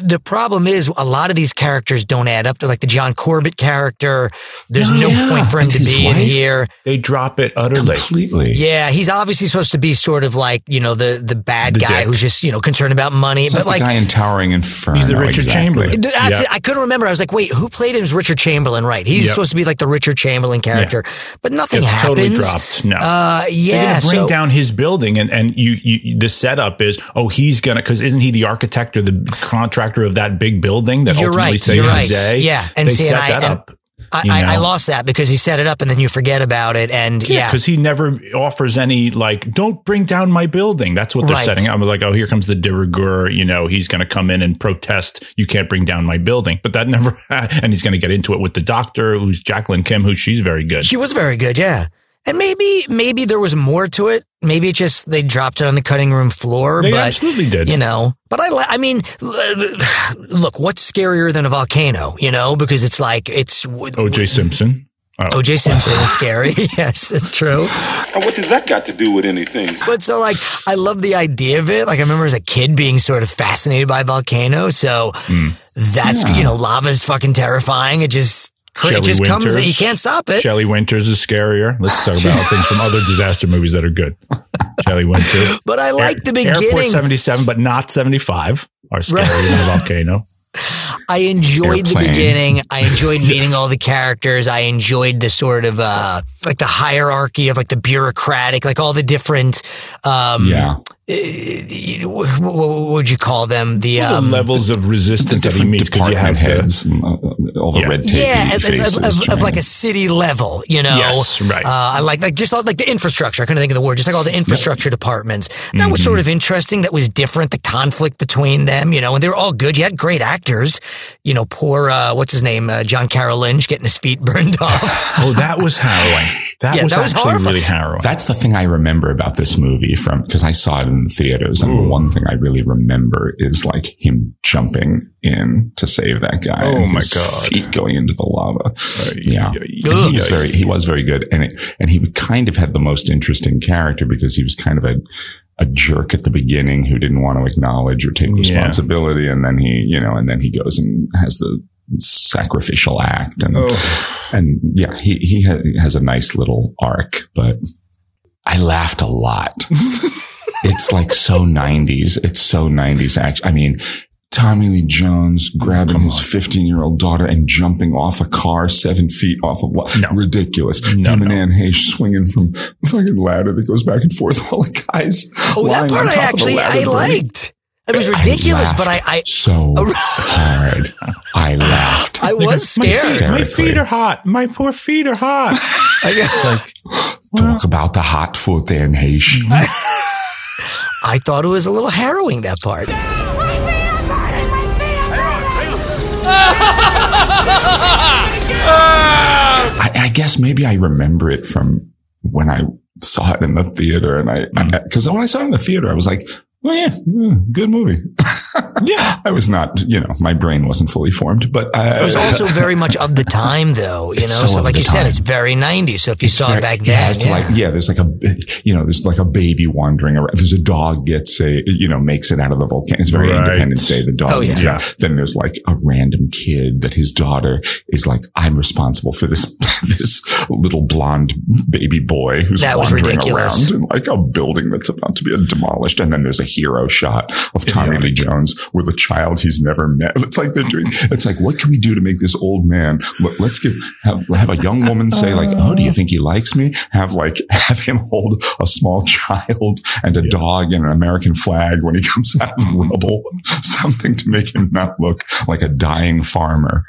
The problem is a lot of these characters don't add up to like the John Corbett character. There's oh, no Yeah, point for him and to his be in here. They drop it utterly. Completely. Yeah, he's obviously supposed to be sort of like you know the the bad The guy dick. who's just you know concerned about money, It's but like, like. the guy in Towering Inferno. He's the Richard exactly. Chamberlain. That's Yeah. I couldn't remember. I was like, wait, who played him as Richard Chamberlain? Right. He's Yep. supposed to be like the Richard Chamberlain character, but nothing It's happens. totally dropped. No. Uh, yeah. gonna bring so, down his building, and and you, you the setup is oh he's gonna because isn't he the architect or the contractor of that big building that ultimately right, saves you're the day? Yeah, and they see, set and I- that and up. I, I, I lost that because he set it up and then you forget about it. And Yeah, yeah. because he never offers any like, don't bring down my building. That's what they're Right. setting up. I'm like, oh, here comes the de rigueur. You know, he's going to come in and protest. You can't bring down my building, but that never. [laughs] And he's going to get into it with the doctor, who's Jacqueline Kim, who she's very good. She was very good, yeah. And maybe maybe there was more to it. Maybe it just they dropped it on the cutting room floor. They but absolutely did. You know, but I I mean, look, what's scarier than a volcano? You know, because it's like it's O.J. Simpson. Oh. O.J. Simpson is scary. [laughs] yes, it's true. And what does that got to do with anything? But so like I love the idea of it. Like I remember as a kid being sort of fascinated by volcanoes. So Hmm. that's Yeah. you know lava's fucking terrifying. It just cra- it just comes. Winters. You can't stop it. Shelley Winters is scarier. Let's talk about things from other [laughs] disaster movies that are good. Shelley Winters. But I like the beginning. Airport beginning. 77, but not 75 are scarier Right. than a volcano. [laughs] I enjoyed the beginning. I enjoyed [laughs] meeting all the characters. I enjoyed the sort of uh like the hierarchy of like the bureaucratic, like all the different um Yeah. Uh, what, what would you call them? The the um levels of resistance that he Different meets because you have heads, and, uh, all the Yeah. red tape yeah, of, of, of, of like a city level, you know. Yes, right. Uh, I like like just all, like the infrastructure. I couldn't think of the word. Just like all the infrastructure departments. That was Mm-hmm. sort of interesting. That was different. The conflict between them, you know, and they were all good. You had great actors. You know, poor uh, what's his name, uh, John Carroll Lynch, getting his feet burned [laughs] off. Oh, that was harrowing. That Yeah, was that was actually horrifying. really harrowing. That's the thing I remember about this movie from because I saw it in the theaters, and the one thing I really remember is like him jumping in to save that guy. Oh my God. Feet going into the lava. yeah, ay, And ay, he was very he was very good, and it and he kind of had the most interesting character because he was kind of a a jerk at the beginning who didn't want to acknowledge or take responsibility, and then he you know, and then he goes and has the sacrificial act and Oh. and yeah he he ha- has a nice little arc but i laughed a lot [laughs] it's like so 90s it's so 90s actually i mean tommy lee jones grabbing his 15 year old daughter and jumping off a car seven feet off of what No. ridiculous No, him and no. anne Heche swinging from a fucking ladder that goes back and forth [laughs] while the guys Oh, that part I actually I liked. It was ridiculous, but I I so [laughs] hard i laughed I was my, scared. feet, my feet are hot. My poor feet are hot. [laughs] I guess like, talk about the hot foot Anne Heche. [laughs] I thought it was a little harrowing that part. I, I guess maybe I remember it from when I saw it in the theater, and I mm-hmm. because when I saw it in the theater, I was like, "Well, yeah, good movie." [laughs] yeah, I was not, you know, my brain wasn't fully formed, but I, It was also very much of the time, though. You know, so, so like the you said, it's very '90s. So if you It's saw very- it back yeah, then, it's to yeah. like yeah, there's like a you know, there's like a baby wandering around. There's a dog gets a you know makes it out of the volcano. It's very Right. Independence Day. The dog. Oh, yeah. gets Yeah. Then there's like a random kid that his daughter is like, I'm responsible for this [laughs] this little blonde baby boy who's That wandering around in like a building that's about to be demolished. And then there's a hero shot of Tommy Lee Jones with a child he's never met. It's like they're doing. It's like, what can we do to make this old man? Let, let's give have, have a young woman say like, oh, do you think he likes me? Have like [laughs] have him hold a small child and a dog and an American flag when he comes out of the [laughs] rubble. Something to make him not look like a dying farmer.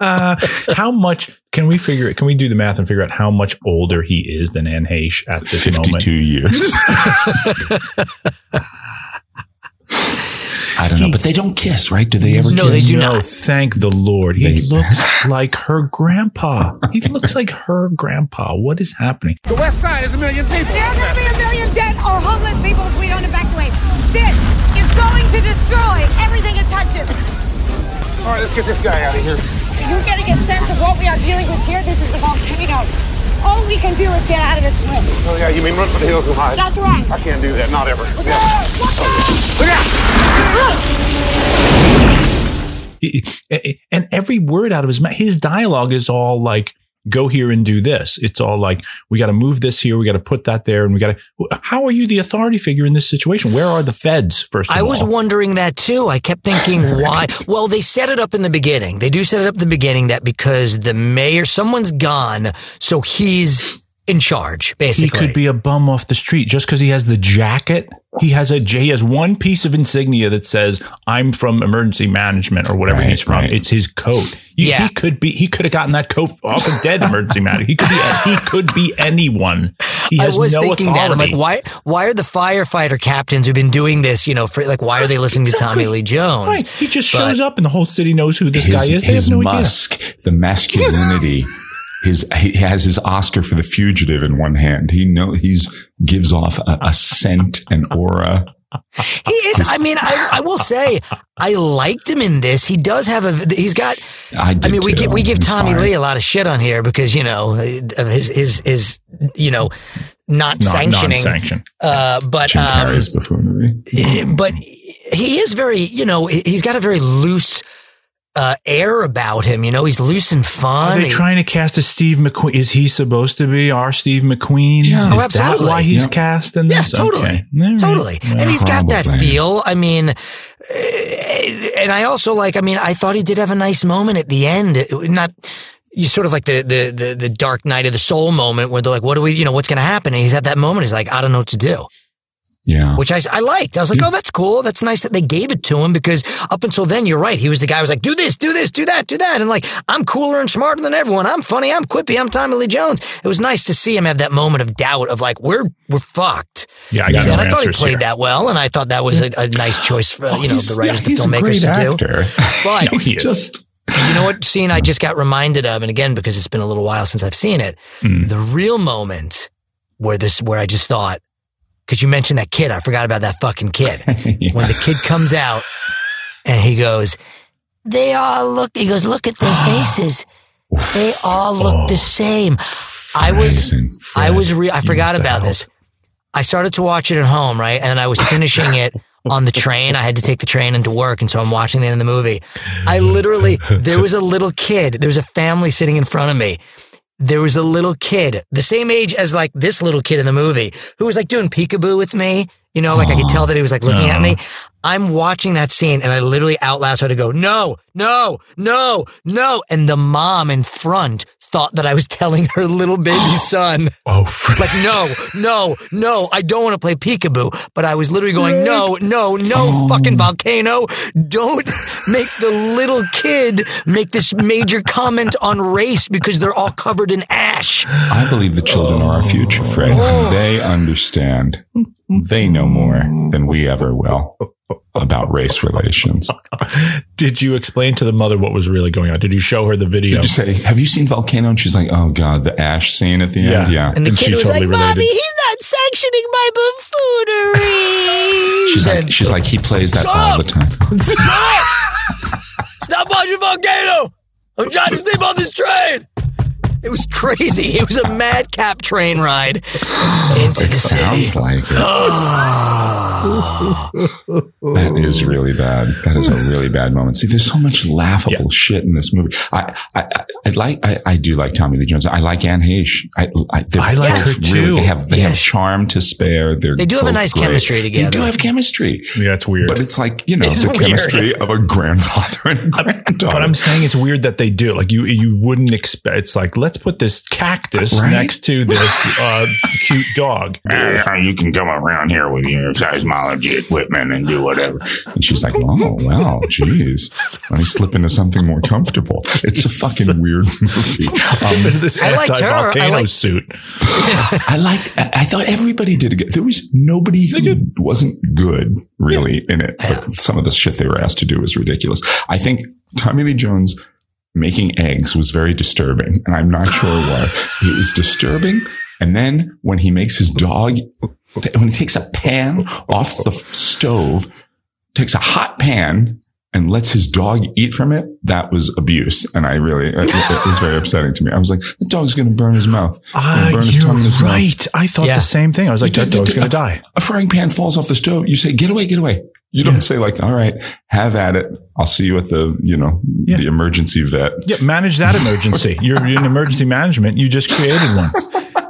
Uh, [laughs] how much can we figure it? Can we do the math and figure out how much older he is than Anne Heche at this moment? 52 years. I don't know, but they don't kiss, right? Do they ever No, kiss? they do no, not. thank the Lord. He They- looks [laughs] like her grandpa. He looks like her grandpa. What is happening? The West Side is a million people. There are going to be a million dead or homeless people if we don't evacuate. This is going to destroy everything it touches. All right, let's get this guy out of here. You're getting a sense of what we are dealing with here. This is a volcano. All we can do is get out of this room. Oh, yeah, you mean run for the hills and hide? That's right. I can't do that, not ever. Look out! Look out! Look out! And every word out of his mouth, his dialogue is all like, go here and do this. It's all like, we got to move this here. We got to put that there. And we got to, how are you the authority figure in this situation? Where are the feds, first of I all? was wondering that too. I kept thinking, [laughs] why? Well, they set it up in the beginning. They do set it up in the beginning that because the mayor, someone's gone, so he's in charge, basically. he could be a bum off the street just because he has the jacket. He has a he has one piece of insignia that says "I'm from emergency management" or whatever Right, he's from. right. It's his coat. He, Yeah. he could be. He could have gotten that coat off of dead emergency management. He could be. He could be anyone. He I was no thinking authority. that. I'm like, why? Why are the firefighter captains who've been doing this? You know, for like, why are they listening to Tommy Lee Jones? Right. He just But- shows up and the whole city knows who this his, guy is. They his have no idea. musk, the masculinity. [laughs] His, he has his Oscar for the fugitive in one hand. He know he's gives off a, a scent and aura. He is. I mean, I, I will say, I liked him in this. He does have a. He's got. I, I mean, we too. give, we give It's Tommy fine. Lee a lot of shit on here because you know of his his his you know not Not sanctioning. non-sanction. Uh, but Jim um, Carrey's buffoonery. but he is very you know he's got a very loose uh, air about him. You know, he's loose and fun. Are fun. they He- trying to cast a Steve McQueen? Is he supposed to be our Steve McQueen? Yeah. Is Oh, absolutely. that why he's Yep. cast in Yeah, totally. Okay. All right. Totally. Well, and he's got that probably. feel. I mean, eh, and I also like, I mean, I thought he did have a nice moment at the end. It- Not, you sort of like the, the, the, the dark night of the soul moment where they're like, what do we, you know, what's going to happen? And he's at that moment. He's like, I don't know what to do, Yeah. which I, I liked. I was like, oh, that's cool. That's nice that they gave it to him because up until then, you're right. He was the guy who was like, do this, do this, do that, do that. And like, I'm cooler and smarter than everyone. I'm funny. I'm quippy. I'm Tommy Lee Jones. It was nice to see him have that moment of doubt of like, we're, we're fucked. Yeah, I got and no I thought he played here. that well, and I thought that was a, a nice choice for you know the writers, yeah, the filmmakers to do. actor. [laughs] But he's just you know what scene I just got reminded of, and again because it's been a little while since I've seen it, Mm. the real moment where this where I just thought because you mentioned that kid, I forgot about that fucking kid [laughs] Yeah. when the kid comes out and he goes, they all look. He goes, look at their faces. They all look the same. I was. I was re- I forgot about this. I started to watch it at home, right? And I was finishing it on the train. I had to take the train into work, and so I'm watching the end of the movie. I literally there was a little kid. There was a family sitting in front of me. There was a little kid, the same age as like this little kid in the movie, who was like doing peekaboo with me. You know, like I could tell that he was like looking at me. I'm watching that scene and I literally out loud started to go, no, no, no, no. And the mom in front thought that I was telling her little baby [gasps] son. Oh, like no, no, no, I don't want to play peekaboo. But I was literally going, no, no, no, Oh. fucking volcano, don't make the little kid make this major comment on race because they're all covered in ash. I believe the children are our future, Fred. Oh. They understand. They know more than we ever will about race relations. [laughs] Did you explain to the mother what was really going on? Did you show her the video? Did you say, "Have you seen Volcano?" And she's like, "Oh God, the ash scene at the end." Yeah, And the kid she was totally like, related. "Mommy, he's not sanctioning my buffoonery." She's like, she's like, he plays that Shut all up! [laughs] the time. Stop watching Volcano! I'm trying to sleep on this train. It was crazy. It was a madcap train ride [sighs] into the city. Sounds like it. [sighs] that is really bad. That is a really bad moment. See, there's so much laughable shit in this movie. I, I, I, I like, I, I do like Tommy Lee Jones. I like Anne Heche. I, I, I like her too. Really, they have, they Yeah. have charm to spare. They're They do have a nice great. chemistry together. They do have chemistry. yeah, it's weird. But it's like, you know, It's the weird. chemistry of a grandfather and a granddaughter. But I'm saying it's weird that they do. Like you, you wouldn't expect. It's like let's put this cactus Right? next to this uh, [laughs] cute dog. you can come around here with your seismology equipment and do whatever. And she's like, oh, well, geez. Let me slip into something more comfortable. It's a fucking [laughs] weird movie. Um, Into this I liked her. I anti-volcano liked- suit. [laughs] I liked, I I thought everybody did a good, there was nobody who wasn't good really in it. But some of the shit they were asked to do was ridiculous. I think Tommy Lee Jones making eggs was very disturbing. And I'm not sure why. [laughs] It was disturbing. And then when he makes his dog, when he takes a pan off the stove, takes a hot pan and lets his dog eat from it, that was abuse. And I really, it, it was very upsetting to me. I was like, the dog's going to burn his mouth. Ah, Gonna burn his tongue in his mouth. right. I thought Yeah. the same thing. I was like, that dog's gonna die. A frying pan falls off the stove. You say, get away, get away. You don't say like, all right, have at it. I'll see you at the, you know, Yeah. the emergency vet. Yeah, manage that emergency. [laughs] You're in emergency management. You just created one.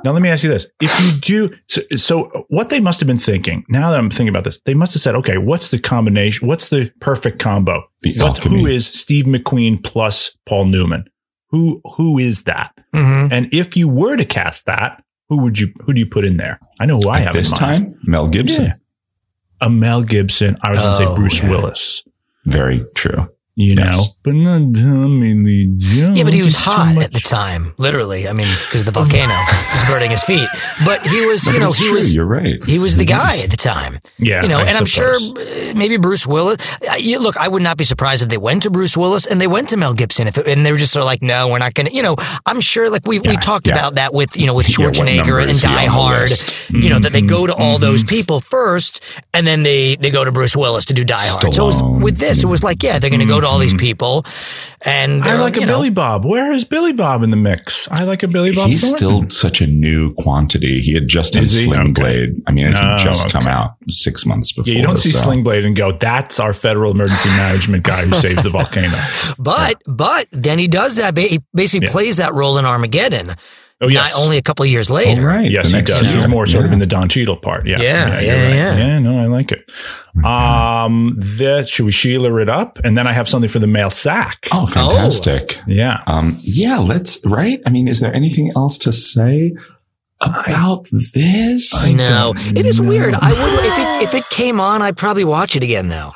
Now, let me ask you this. If you do, so, so what they must have been thinking, now that I'm thinking about this, they must have said, okay, what's the combination? What's the perfect combo? The What's, alchemy. who is Steve McQueen plus Paul Newman? Who, who is that? Mhm. And if you were to cast that, who would you, who do you put in there? I know who I At have this in mind. time, Mel Gibson. Yeah. A Mel Gibson. I was going to Oh, say Bruce yeah. Willis, Very true. You Yes. know, but not Tommy Lee Jones. Yeah, but he was hot at the time, literally. I mean, because the volcano was [laughs] [laughs] burning his feet. But he was, you know, he true. was You're right. he was the He guy at the time. Yeah, you know, I and I'm sure uh, maybe Bruce Willis. Uh, you, look, I would not be surprised if they went to Bruce Willis and they went to Mel Gibson, if it, and they were just sort of like, no, we're not going to. You know, I'm sure like we we talked yeah. about that with you know with Yeah, Schwarzenegger and he on Die Hard. list? You know that they go to Mm-hmm. all those people first, and then they they go to Bruce Willis to do Die Hard. So it was, with this, it was like, yeah, they're going to go to all these mm-hmm. people, and I they're, like a know, Billy Bob. Where is Billy Bob in the mix? I like a Billy Bob. He's Thornton. still such a new quantity. He had just done Is he? Sling Okay. Blade. I mean, it had Oh, just come out six months before. Yeah, you don't see so- Sling Blade and go, "That's our federal emergency management guy who saves the [laughs] volcano." But but then he does that. He basically Yeah. plays that role in Armageddon. Oh yes, Not only a couple years Oh, later. right. yes, he does. year. He's more sort of in the Don Cheadle part. Yeah, Yeah, you're yeah, right. yeah. yeah. No, I like it. Um, that should we Sheila it up, and then I have something for the mail sack. Oh, fantastic. Yeah, Um, yeah, let's, right? I mean, is there anything else to say about this? I know. it is know. weird. I would if it if it came on, I'd probably watch it again though.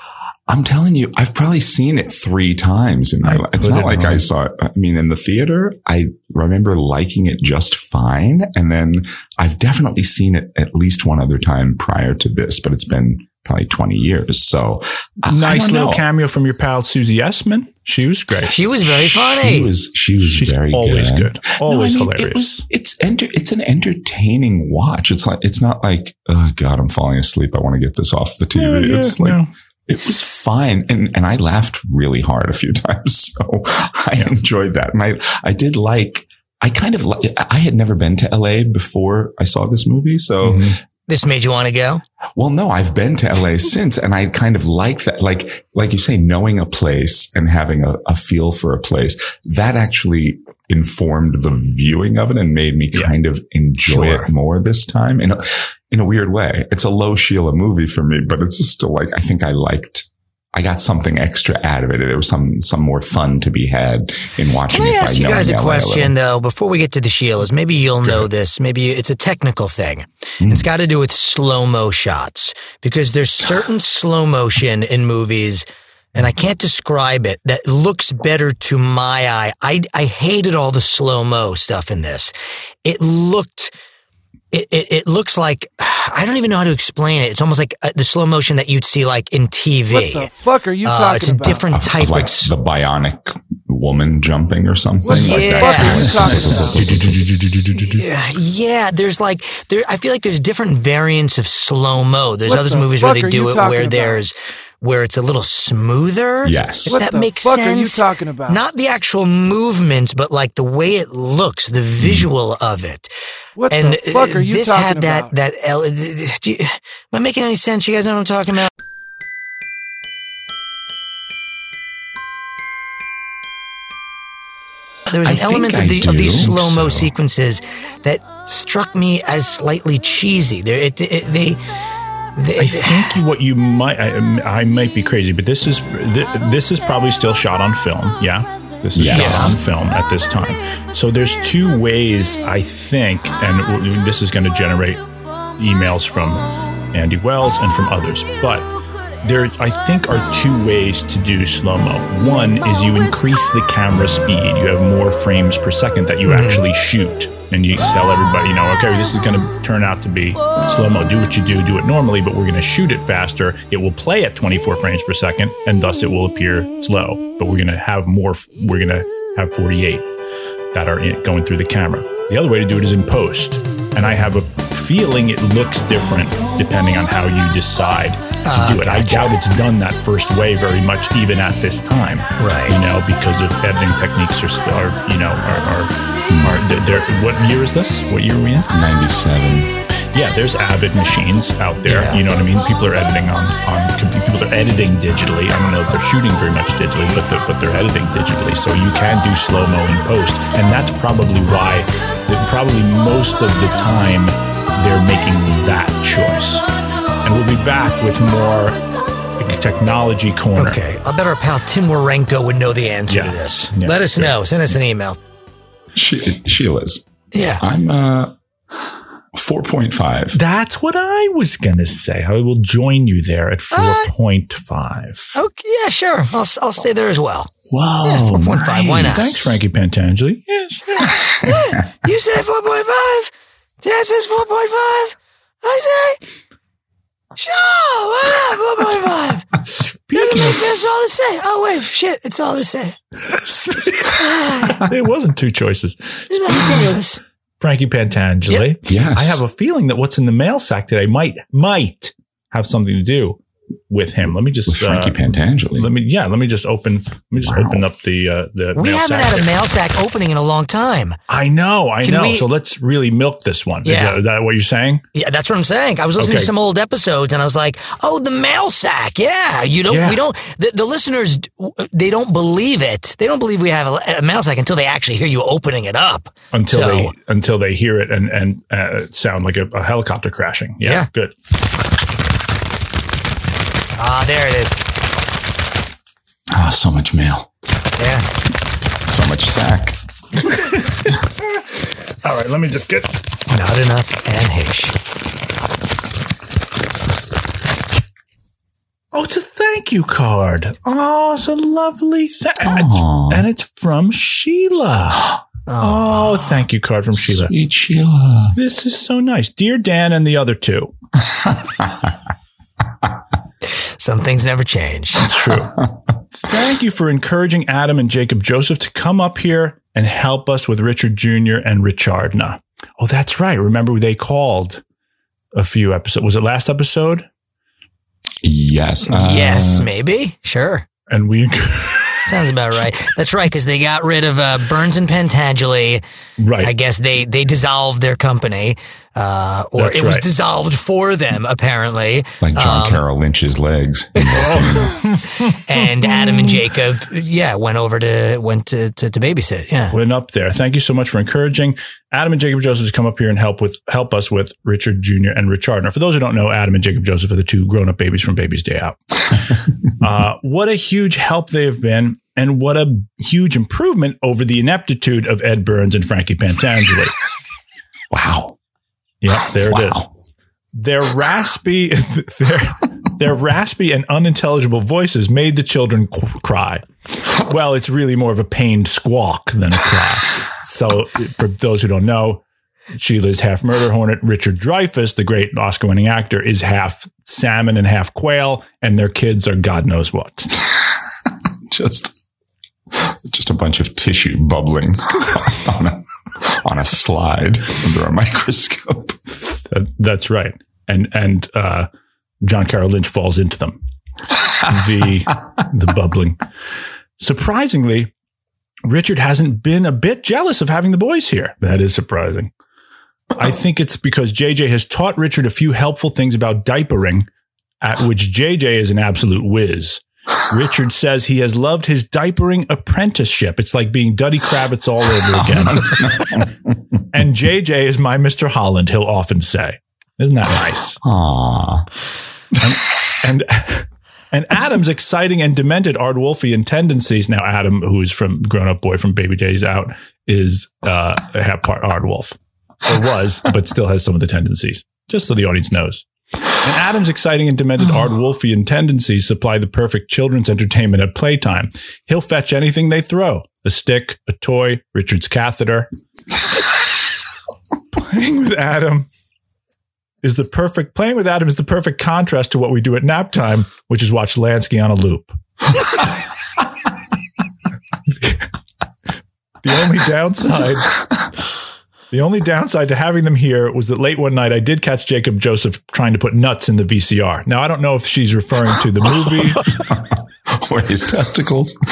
I'm telling you, I've probably seen it three times in my life. It's not like I saw it. I mean, in the theater, I remember liking it just fine. And then I've definitely seen it at least one other time prior to this, but it's been probably 20 years. So I- I nice little know. cameo from your pal Susie Essman. She was great. She was very funny. She was, she was She's very always good. Always No, I mean, hilarious. It was, it's enter, it's an entertaining watch. It's like, it's not like, oh God, I'm falling asleep. I want to get this off the TV. Yeah, yeah, it's like, no. It was fine. And, and I laughed really hard a few [laughs] times. So I enjoyed that. And I, I did like, I kind of like, I had never been to LA before I saw this movie. So, Mhm. This made you want to go? well, no, I've been to LA [laughs] since and I kind of like that. Like, like you say, knowing a place and having a, a feel for a place that actually informed the viewing of it and made me kind of enjoy Sure. it more this time in a, in a weird way. It's a low Sheila movie for me, but it's still like, I think I liked, I got something extra out of it. There was some some more fun to be had in watching. Can I it by ask you guys a LA question little. though before we get to the Sheilas? Maybe you'll know this. Maybe it's a technical thing. Hmm. It's got to do with slow mo shots because there's certain [sighs] slow motion in movies. And I can't describe it. That looks better to my eye. I, I hated all the slow mo stuff in this. It looked, it, it, it looks like, [sighs] I don't even know how to explain it. It's almost like uh, the slow motion that you'd see like in TV. What the fuck are you Uh, talking it's a about? different Of- of type like of the bionic woman jumping or something What the like fuck that. Yeah, [laughs] yeah. There's like there. I feel like there's different variants of slow mo. There's What other the movies where they do it where about? there's where it's a little smoother. Yes. if What that the makes fuck are you sense. talking about? Not the actual movements, but like the way it looks, the visual of it. What and the fuck are you this talking had that about? that. L- do you, am I making any sense? You guys know what I'm talking about? There was an think element of, the, of these slow mo so. sequences that struck me as slightly cheesy. There, it, it, they, they, I think what you might, I, I might be crazy, but this is this is probably still shot on film. Yeah, this is Yes. shot on film at this time. So there's two ways I think, and this is going to generate emails from Andy Wells and from others, but there I think are two ways to do slow mo. One is you increase the camera speed. You have more frames per second that you mm-hmm. actually shoot. And you tell everybody, you know, okay, this is going to turn out to be slow mo. Do what you do, do it normally, but we're going to shoot it faster. It will play at 24 frames per second, and thus it will appear slow. But we're going to have more. We're going to have 48 that are in, going through the camera. The other way to do it is in post, and I have a feeling it looks different depending on how you decide to do it. I doubt it's done that first way very much, even at this time. Right. You know, because of editing techniques are still, are, you know, are, are, are hmm. they're, what year is this? What year are we in? 97. Yeah, there's Avid machines out there. Yeah. You know what I mean? People are editing on on computer. People are editing digitally. I don't know if they're shooting very much digitally, but they're, but they're editing digitally. So you can do slow mo in post, and that's probably why, probably most of the time, they're making that choice. And we'll be back with more technology corner. Okay, I bet our pal Tim Warenko would know the answer Yeah. to this. Yeah. Let us know. Send us an email. She- Sheila's. Yeah. I'm uh 4.5. That's what I was gonna say. I will join you there at four point five. Okay, yeah, sure. I'll, I'll stay there as well. Wow, Yeah, 4.5, why not? Thanks, Frankie Pentangeli. Yes, [laughs] You said 4.5? Dad says 4.5? I say, sure, why not 4.5? Doesn't make this all the same. Oh, wait, shit, it's all the same. [laughs] it wasn't two choices. Yes. Frankie Pentangeli. Yes. I have a feeling that what's in the mail sack today might might have something to do with him. Let me just With Frankie uh, Pentangeli. Let me yeah. Let me just open. Let me just open up the uh, the. We mail haven't sack had a mail sack opening in a long time. I know. I Can know. we- so let's really milk this one. Is Yeah. that, is that what you're saying? Yeah, that's what I'm saying. I was listening Okay. to some old episodes and I was like, "Oh, the mail sack." Yeah, you don't. Yeah. We don't. The, the listeners, they don't believe it. They don't believe we have a, a mail sack until they actually hear you opening it up. Until So- they until they hear it and and uh, sound like a, a helicopter crashing. Yeah, Yeah. Good. Ah, there it is. Ah, so much mail. Yeah. So much sack. [laughs] All right. Let me just get. Not enough and hish. Oh, it's a thank you card. Oh, it's a lovely thing. Aw. And it's from Sheila. [gasps] Oh, thank you card from Sheila. Sweet Sheila. This is so nice. Dear Dan and the other two. [laughs] Some things never change. That's true. [laughs] Thank you for encouraging Adam and Jacob Joseph to come up here and help us with Richard Jr. and Richardna. Oh, that's right. Remember they called a few episodes. Was it last episode? Yes. uh, yes, maybe. Sure. And we [laughs] Sounds about right. That's right, because they got rid of uh, Burns and Pentangeli. right. I guess they they dissolved their company, uh, or That's it was right. dissolved for them apparently. Like John Um, Carroll Lynch's legs. [laughs] and Adam and Jacob, yeah, went over to went to to, to babysit. Yeah, went up there. Thank you so much for encouraging Adam and Jacob Joseph to come up here and help with help us with Richard Jr. and Richard. Now, for those who don't know, Adam and Jacob Joseph are the two grown up babies from Baby's Day Out. [laughs] uh, what a huge help they have been, and what a huge improvement over the ineptitude of Ed Burns and Frankie Pentangeli. [laughs] wow. Yep, there Wow. it is. Their raspy, [laughs] their, their raspy and unintelligible voices made the children qu- cry. Well, it's really more of a pained squawk than a cry. So, for those who don't know, Sheila's half murder hornet. Richard Dreyfuss, the great Oscar winning actor, is half salmon and half quail, and their kids are God knows what. [laughs] Just, just a bunch of tissue bubbling [laughs] on a, on a slide under a [laughs] microscope. That- that's right. And and uh, John Carroll Lynch falls into them. [laughs] The the bubbling. Surprisingly, Richard hasn't been a bit jealous of having the boys here. That is surprising. I think it's because JJ has taught Richard a few helpful things about diapering, at which JJ is an absolute whiz. Richard says he has loved his diapering apprenticeship. It's like being Duddy Kravitz all over again. [laughs] and JJ is my Mr. Holland, he'll often say. Isn't that nice? Aww. And and Adam's exciting and demented Aardwolfian tendencies. Now, Adam, who is from Grown Up Boy from Baby Days Out, is uh, a half part Aardwolf, or was, but still has some of the tendencies. Just so the audience knows. And Adam's exciting and demented Aardwolfian [sighs] tendencies supply the perfect children's entertainment at playtime. He'll fetch anything they throw a stick, a toy, Richard's catheter. [laughs] Playing with Adam is the perfect, playing with Adam is the perfect contrast to what we do at nap time, which is watch Lansky on a loop. [laughs] [laughs] the only downside the only downside to having them here was that late one night I did catch Jacob Joseph trying to put nuts in the VCR. Now I don't know if she's referring to the movie [laughs] or his testicles. [laughs]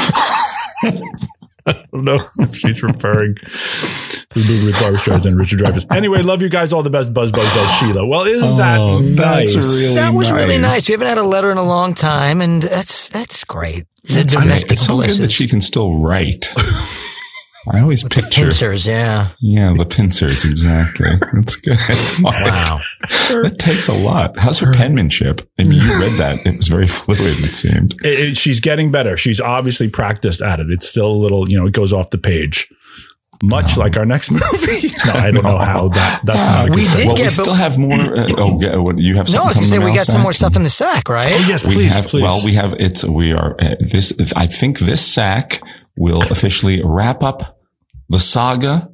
I don't know if she's referring to the movie with Barbra Streisand and Richard Dreyfuss. Anyway, love you guys. All the best. Buzz Buzz Buzz Sheila. Well, isn't oh, that Oh, nice? that's really that was really nice. nice. We haven't had a letter in a long time, and that's that's great. The domestic it's so good that she can still write. [laughs] I always picture. Pincers, yeah. Yeah, the pincers, exactly. [laughs] That's good. [laughs] Wow. that takes a lot. How's her penmanship? I mean, you read that. It was very [laughs] fluid, it seemed. It- it- she's getting better. She's obviously practiced at it. It's still a little, you know, it goes off the page. Much like our next movie. no, I don't know how that. That's not. A We did thing. well, we still have more. Uh, oh, yeah, what, you have No, I was gonna say we mail got some more stuff in the sack, right? Oh yes, We please, have, please. Well, we have it's we are uh, this. I think this sack will officially wrap up the saga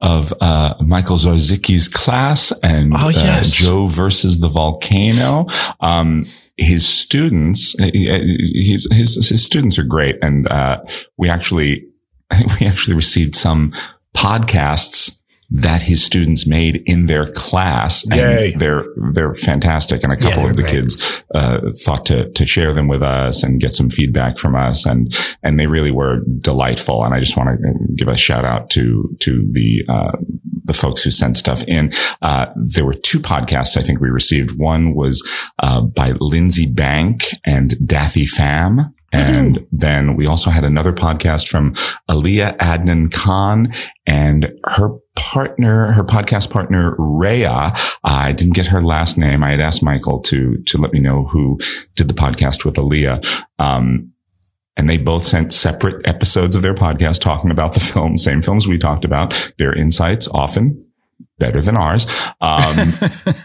of uh, Michael Zarzicki's class and Oh, yes. uh, Joe versus the volcano. Um, his students, uh, his, his his students are great, and uh, we actually [laughs] we actually received some podcasts that his students made in their class. And Yay. they're they're fantastic. And a couple they're of the great. kids uh, thought to to share them with us and get some feedback from us. And and they really were delightful. And I just want to give a shout out to to the uh, the folks who sent stuff in. Uh, there were two podcasts I think we received. One was uh, by Lindsay Bank and Daffy Pham and then we also had another podcast from Aliyah Adnan Khan and her partner, her podcast partner, Rhea. I didn't get her last name. I had asked Michael to, to let me know who did the podcast with Aliyah. Um, and they both sent separate episodes of their podcast talking about the film, same films we talked about, their insights often better than ours. Um, and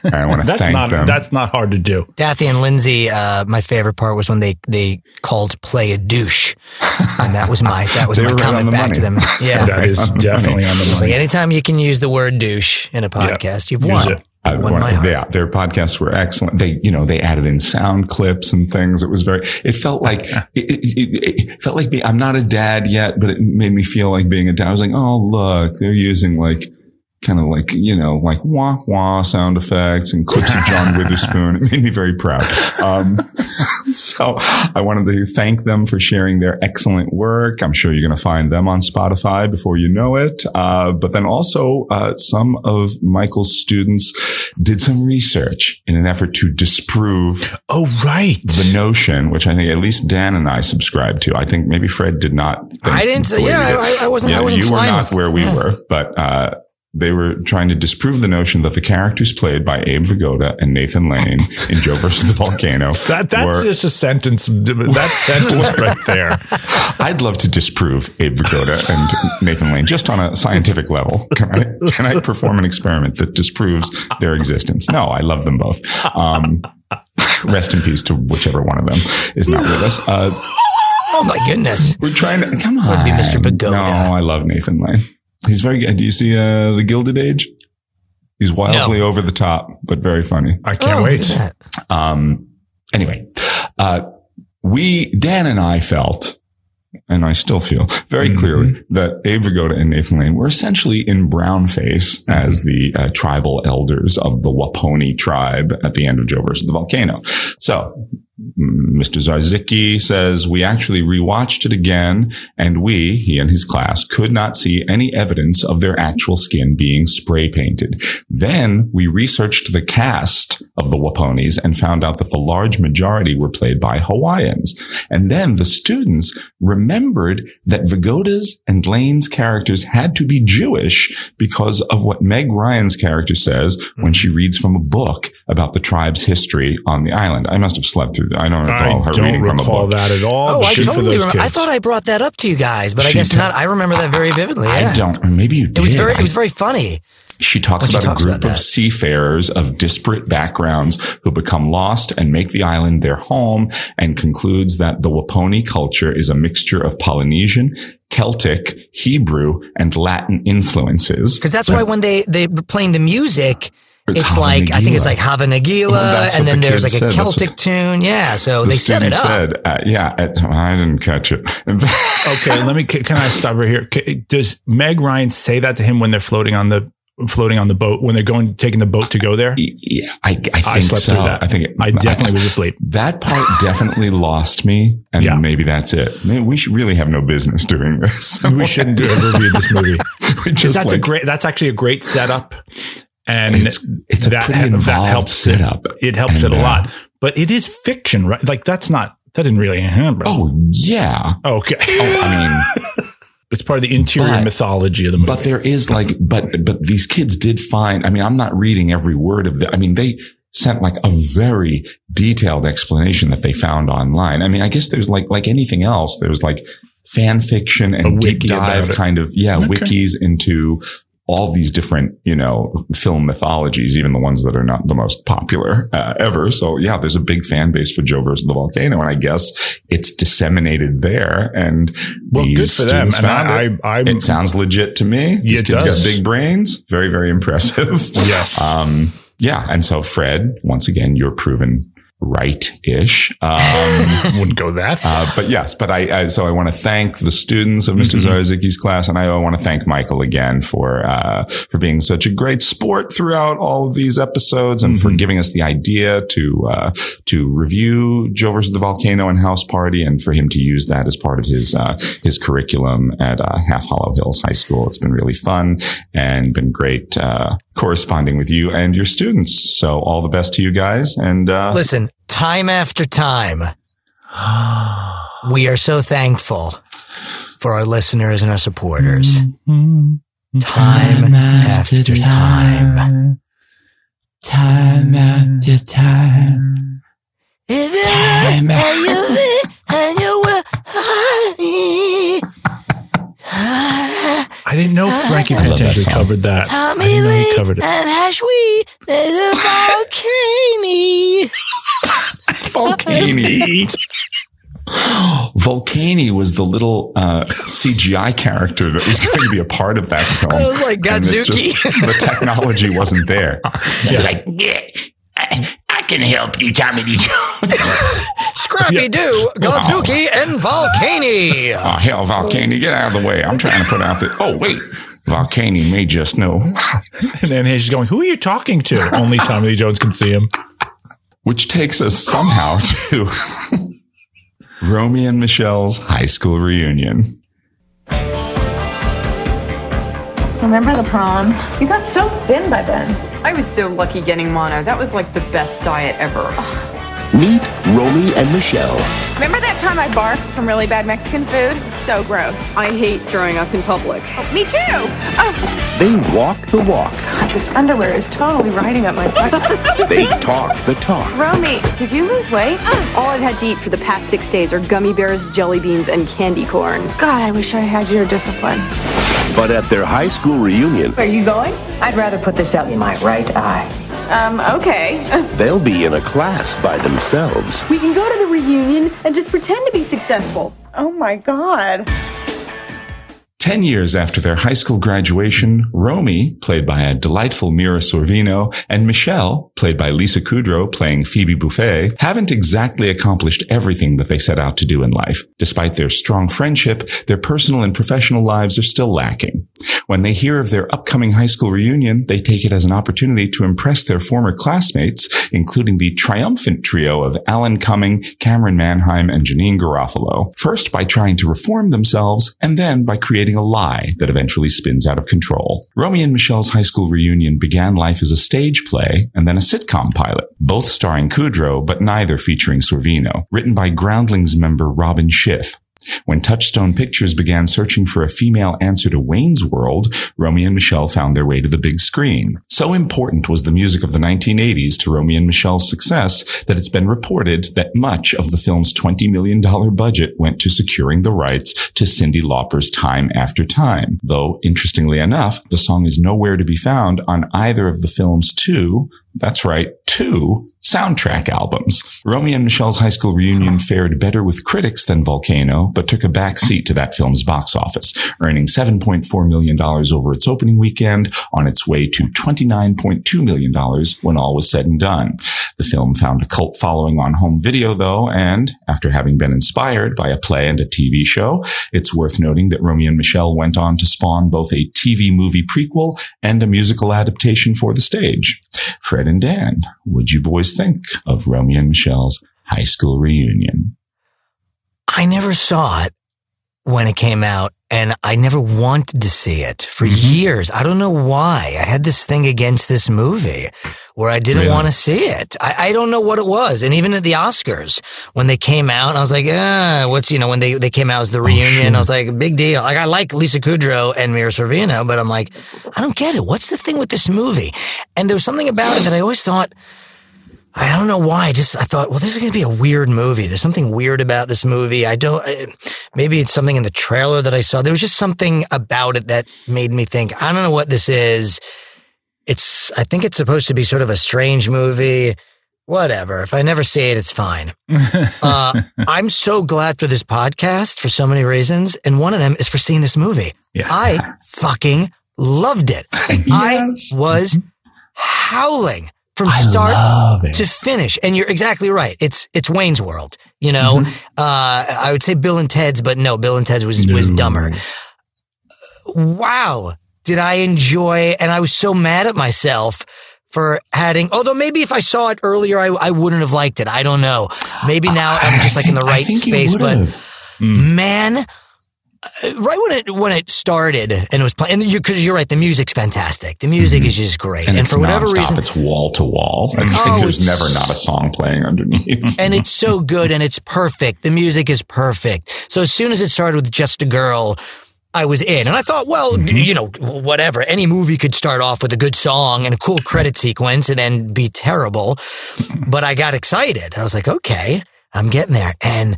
[laughs] I want to that's thank not. them. That's not hard to do. Dathy and Lindsay, uh, my favorite part was when they, they called play a douche. [laughs] And that was my, that was my right comment the back to them. [laughs] Yeah. That is on the definitely on the It's like money. anytime you can use the word douche in a podcast, you've Use won. it. I You've won wanna- my yeah, their podcasts were excellent. They, you know, they added in sound clips and things. It was very, it felt like, it, it, it, it felt like being, I'm not a dad yet, but it made me feel like being a dad. I was like, oh, look, they're using like, kind of like, you know, like wah wah sound effects and clips of John [laughs] Witherspoon. It made me very proud. Um, [laughs] so I wanted to thank them for sharing their excellent work. I'm sure you're going to find them on Spotify before you know it. Uh, but then also, uh, some of Michael's students did some research in an effort to disprove Oh right. the notion, which I think at least Dan and I subscribe to. I think maybe Fred did not. I didn't- yeah. I- I wasn't- I Yeah, wasn't you were not where we yeah. were, but uh, they were trying to disprove the notion that the characters played by Abe Vigoda and Nathan Lane in Joe versus the Volcano. [laughs] That that's were- just a sentence. That [laughs] sentence right there. I'd love to disprove Abe Vigoda and Nathan Lane just on a scientific level. Can I, can I perform an experiment that disproves their existence? No, I love them both. Um, rest in peace to whichever one of them is not with us. Uh, Oh my goodness. we're trying to, come on. Would be Mr. Vigoda. No, I love Nathan Lane. He's very good. Do you see uh, The Gilded Age? He's wildly over the top, but very funny. I can't Oh, wait. look at that. Um, anyway, uh, we, Dan and I felt, and I still feel very Mm-hmm. clearly that Abe Vigoda and Nathan Lane were essentially in brownface Mm-hmm. as the uh, tribal elders of the Waponi tribe at the end of Joe versus the Volcano. So, Mr. Zarzicki says we actually rewatched it again and we, he and his class, could not see any evidence of their actual skin being spray painted. Then we researched the cast of the Waponis and found out that the large majority were played by Hawaiians. And then the students remembered that Vigoda's and Lane's characters had to be Jewish because of what Meg Ryan's character says when she reads from a book about the tribe's history on the island. I must have slept through. I don't I recall her don't reading from a recall book. that at all. Oh, I totally those remember. I thought I brought that up to you guys, but I guess did. not. I remember that very vividly. Yeah. I don't. Maybe you did. It was very. It was very funny. She talks But she about talks a group about of seafarers of disparate backgrounds who become lost and make the island their home and concludes that the Waponi culture is a mixture of Polynesian, Celtic, Hebrew, and Latin influences. Because that's why when they they were playing the music, It's it's, like I think it's like Hava Nagila, Well, and then the there's like kids a said. Celtic what- tune. Yeah, so the they set it up. said, uh, yeah, it- I didn't catch it. [laughs] okay, let me. Can can I stop right here? Does Meg Ryan say that to him when they're floating on the floating on the boat when they're going taking the boat to go there? Yeah, I, I think I slept so. through that. I think it, I definitely was asleep. That part [laughs] definitely lost me, and Yeah. maybe that's it. Maybe we should really have no business doing this. [laughs] We shouldn't do a review of this movie. [laughs] We 'Cause just that's a great. That's actually a great setup, and It's- it's a pretty involved setup, It helps and, it a uh, lot, but it is fiction, right? Like that's not that didn't really happen. Oh yeah. okay. I mean, it's part of the interior But- mythology of the movie. but there is like, but but these kids did find. I mean, I'm not reading every word of the. I mean, they sent like a very detailed explanation that they found online. I mean, I guess there's like like anything else. There's like fan fiction and deep dive kind of yeah Okay. wikis into all these different, you know, film mythologies, even the ones that are not the most popular uh, ever. So yeah, there's a big fan base for Joe versus the volcano, and I guess it's disseminated there. And Well, good these for them. And I- it. I- it sounds legit to me. These kids does. got big brains. Very, very impressive. Yes. [laughs] Um, yeah. And so Fred, once again, you're proven right-ish. Um, [laughs] Wouldn't go that. uh, but yes, but I, I so I want to thank the students of mister Mm-hmm. Class, and I want to thank Michael again for uh, for being such a great sport throughout all of these episodes, and Mm-hmm. for giving us the idea to uh, to review Joe versus the Volcano and House Party, and for him to use that as part of his uh, his curriculum at uh, Half Hollow Hills High School. It's been really fun and been great uh, corresponding with you and your students. So all the best to you guys, and uh, Listen, time after time, we are so thankful for our listeners and our supporters. Time after time. Time after time. Time I didn't know Frankie I love that Penitentiary song. covered that. I Tommy didn't know he Lee covered it. and Ashwee, the volcano. [laughs] Volcani. Volcani [laughs] was the little uh, CGI character that was going to be a part of that film. That was like And it Godzuki. just- the technology wasn't there. [laughs] Like, yeah, I, I can help you, Tommy Lee Jones. [laughs] Scrappy Doo, Godzuki, oh. and Volcani. Oh, hell, Volcani, get out of the way. I'm trying to put out the. Oh, wait. Volcani may just know. And then he's going, "Who are you talking to?" Only Tommy Lee Jones can see him. Which takes us somehow to [laughs] Romy and Michelle's high school reunion. Remember the prom? You got so thin by then. I was so lucky getting mono. That was like the best diet ever. Meet Romy and Michelle. Remember that time I barfed from really bad Mexican food? So gross. I hate throwing up in public. Oh, me too. Oh, They walk the walk. God, this underwear is totally riding up my butt. [laughs] They talk the talk. Romy, did you lose weight? Oh. All I've had to eat for the past six days are gummy bears, jelly beans, and candy corn. God, I wish I had your discipline. But at their high school reunion, Are you going? I'd rather put this out in my right eye. Um, okay. [laughs] they'll be in a class by themselves. We can go to the reunion and just pretend to be successful. Oh my God. Ten years after their high school graduation, Romy, played by a delightful Mira Sorvino, and Michelle, played by Lisa Kudrow playing Phoebe Buffay, haven't exactly accomplished everything that they set out to do in life. Despite their strong friendship, their personal and professional lives are still lacking. When they hear of their upcoming high school reunion, they take it as an opportunity to impress their former classmates, including the triumphant trio of Alan Cumming, Camryn Manheim, and Janeane Garofalo. First by trying to reform themselves, and then by creating a lie that eventually spins out of control. Romy and Michelle's high school reunion began life as a stage play and then a sitcom pilot, both starring Kudrow, but neither featuring Sorvino, written by Groundlings member Robin Schiff. When Touchstone Pictures began searching for a female answer to Wayne's World, Romy and Michelle found their way to the big screen. So important was the music of the 1980s to Romy and Michelle's success that it's been reported that much of the film's $20 million budget went to securing the rights to Cyndi Lauper's Time After Time. Though, interestingly enough, the song is nowhere to be found on either of the film's two, that's right, two soundtrack albums. Romy and Michelle's high school reunion fared better with critics than Volcano, but took a back seat to that film's box office, earning $7.4 million over its opening weekend on its way to $29.2 million when all was said and done. The film found a cult following on home video though, and after having been inspired by a play and a TV show, it's worth noting that Romy and Michelle went on to spawn both a TV movie prequel and a musical adaptation for the stage. Fred and Dan, what'd you boys think of Romeo and Michelle's high school reunion? I never saw it when it came out and I never wanted to see it for years. I don't know why. I had this thing against this movie where I didn't Really? want to see it. I, I don't know what it was. And even at the Oscars, when they came out, I was like, ah, what's, you know, when they, they came out as the reunion, I was like, big deal. Like, I like Lisa Kudrow and Mira Sorvino, but I'm like, I don't get it. What's the thing with this movie? And there was something about it that I always thought, I don't know why. I just I thought, well, this is going to be a weird movie. There's something weird about this movie. I don't. I- Maybe it's something in the trailer that I saw. There was just something about it that made me think. I don't know what this is. It's. I think it's supposed to be sort of a strange movie. Whatever. If I never see it, it's fine. [laughs] uh, I'm so glad for this podcast for so many reasons, and one of them is for seeing this movie. I fucking loved it. [laughs] I was howling from start to finish. And you're exactly right. It's it's Wayne's World. You know, uh, I would say Bill and Ted's, but no, Bill and Ted's was was dumber. Wow, did I enjoy? And I was so mad at myself for having. Although maybe if I saw it earlier, I I wouldn't have liked it. I don't know. Maybe now I'm just like in the right space, but. would've. Man, uh, right when it when it started and it was playing, because you're right, the music's fantastic. The music is just great, and, Mm-hmm. for whatever nonstop. reason, it's wall to wall. It's Oh, like there's it's- never not a song playing underneath. [laughs] and it's so good and it's perfect. The music is perfect. So as soon as it started with just a girl, I was in, and I thought, well, Mm-hmm. you know, whatever. Any movie could start off with a good song and a cool credit sequence, and then be terrible. [laughs] But I got excited. I was like, okay, I'm getting there, and.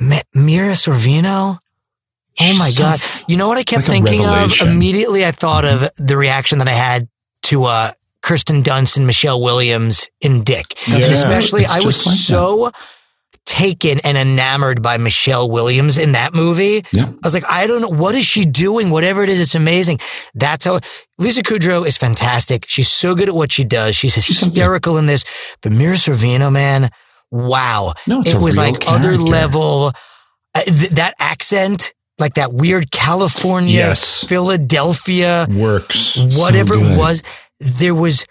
Mi- Mira Sorvino. Oh my so god! You know what I kept like thinking of immediately? I thought of the reaction that I had to uh, Kirsten Dunst and Michelle Williams in Dick, That's and especially I was just like that. so taken and enamored by Michelle Williams in that movie. Yeah. I was like, I don't know what is she doing. Whatever it is, it's amazing. That's how Lisa Kudrow is fantastic. She's so good at what she does. She's hysterical in this. But Mira Sorvino, man, wow! No, it's it a was real like other level. Uh, th- that accent, like that weird California, Yes. Philadelphia, Works. whatever So it was, there was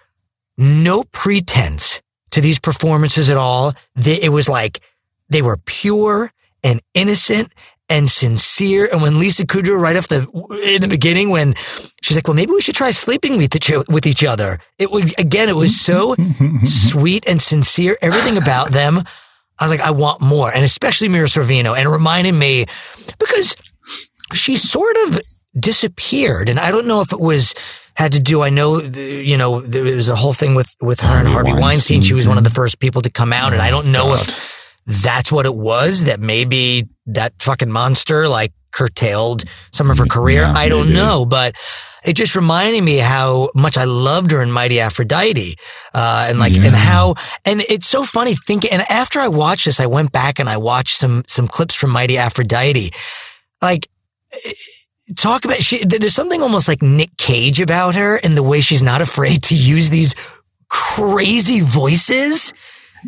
no pretense to these performances at all. They, it was like they were pure and innocent and sincere. And when Lisa Kudrow, right off the in the beginning, when she's like, "Well, maybe we should try sleeping with each, with each other," it was again, it was so [laughs] sweet and sincere. Everything about them, I was like, I want more, and especially Mira Sorvino, and it reminded me because she sort of disappeared, and I don't know if it was had to do. I know, you know, there was a whole thing with with her and Harvey Weinstein. She was one of the first people to come out, and I don't know if that's what it was. That maybe that fucking monster like curtailed some of her career. Yeah, I don't maybe. know, but it just reminded me how much I loved her in Mighty Aphrodite, uh, and like, and how, and it's so funny thinking. And after I watched this, I went back and I watched some some clips from Mighty Aphrodite, like talk about she there's something almost like Nick Cage about her and the way she's not afraid to use these crazy voices.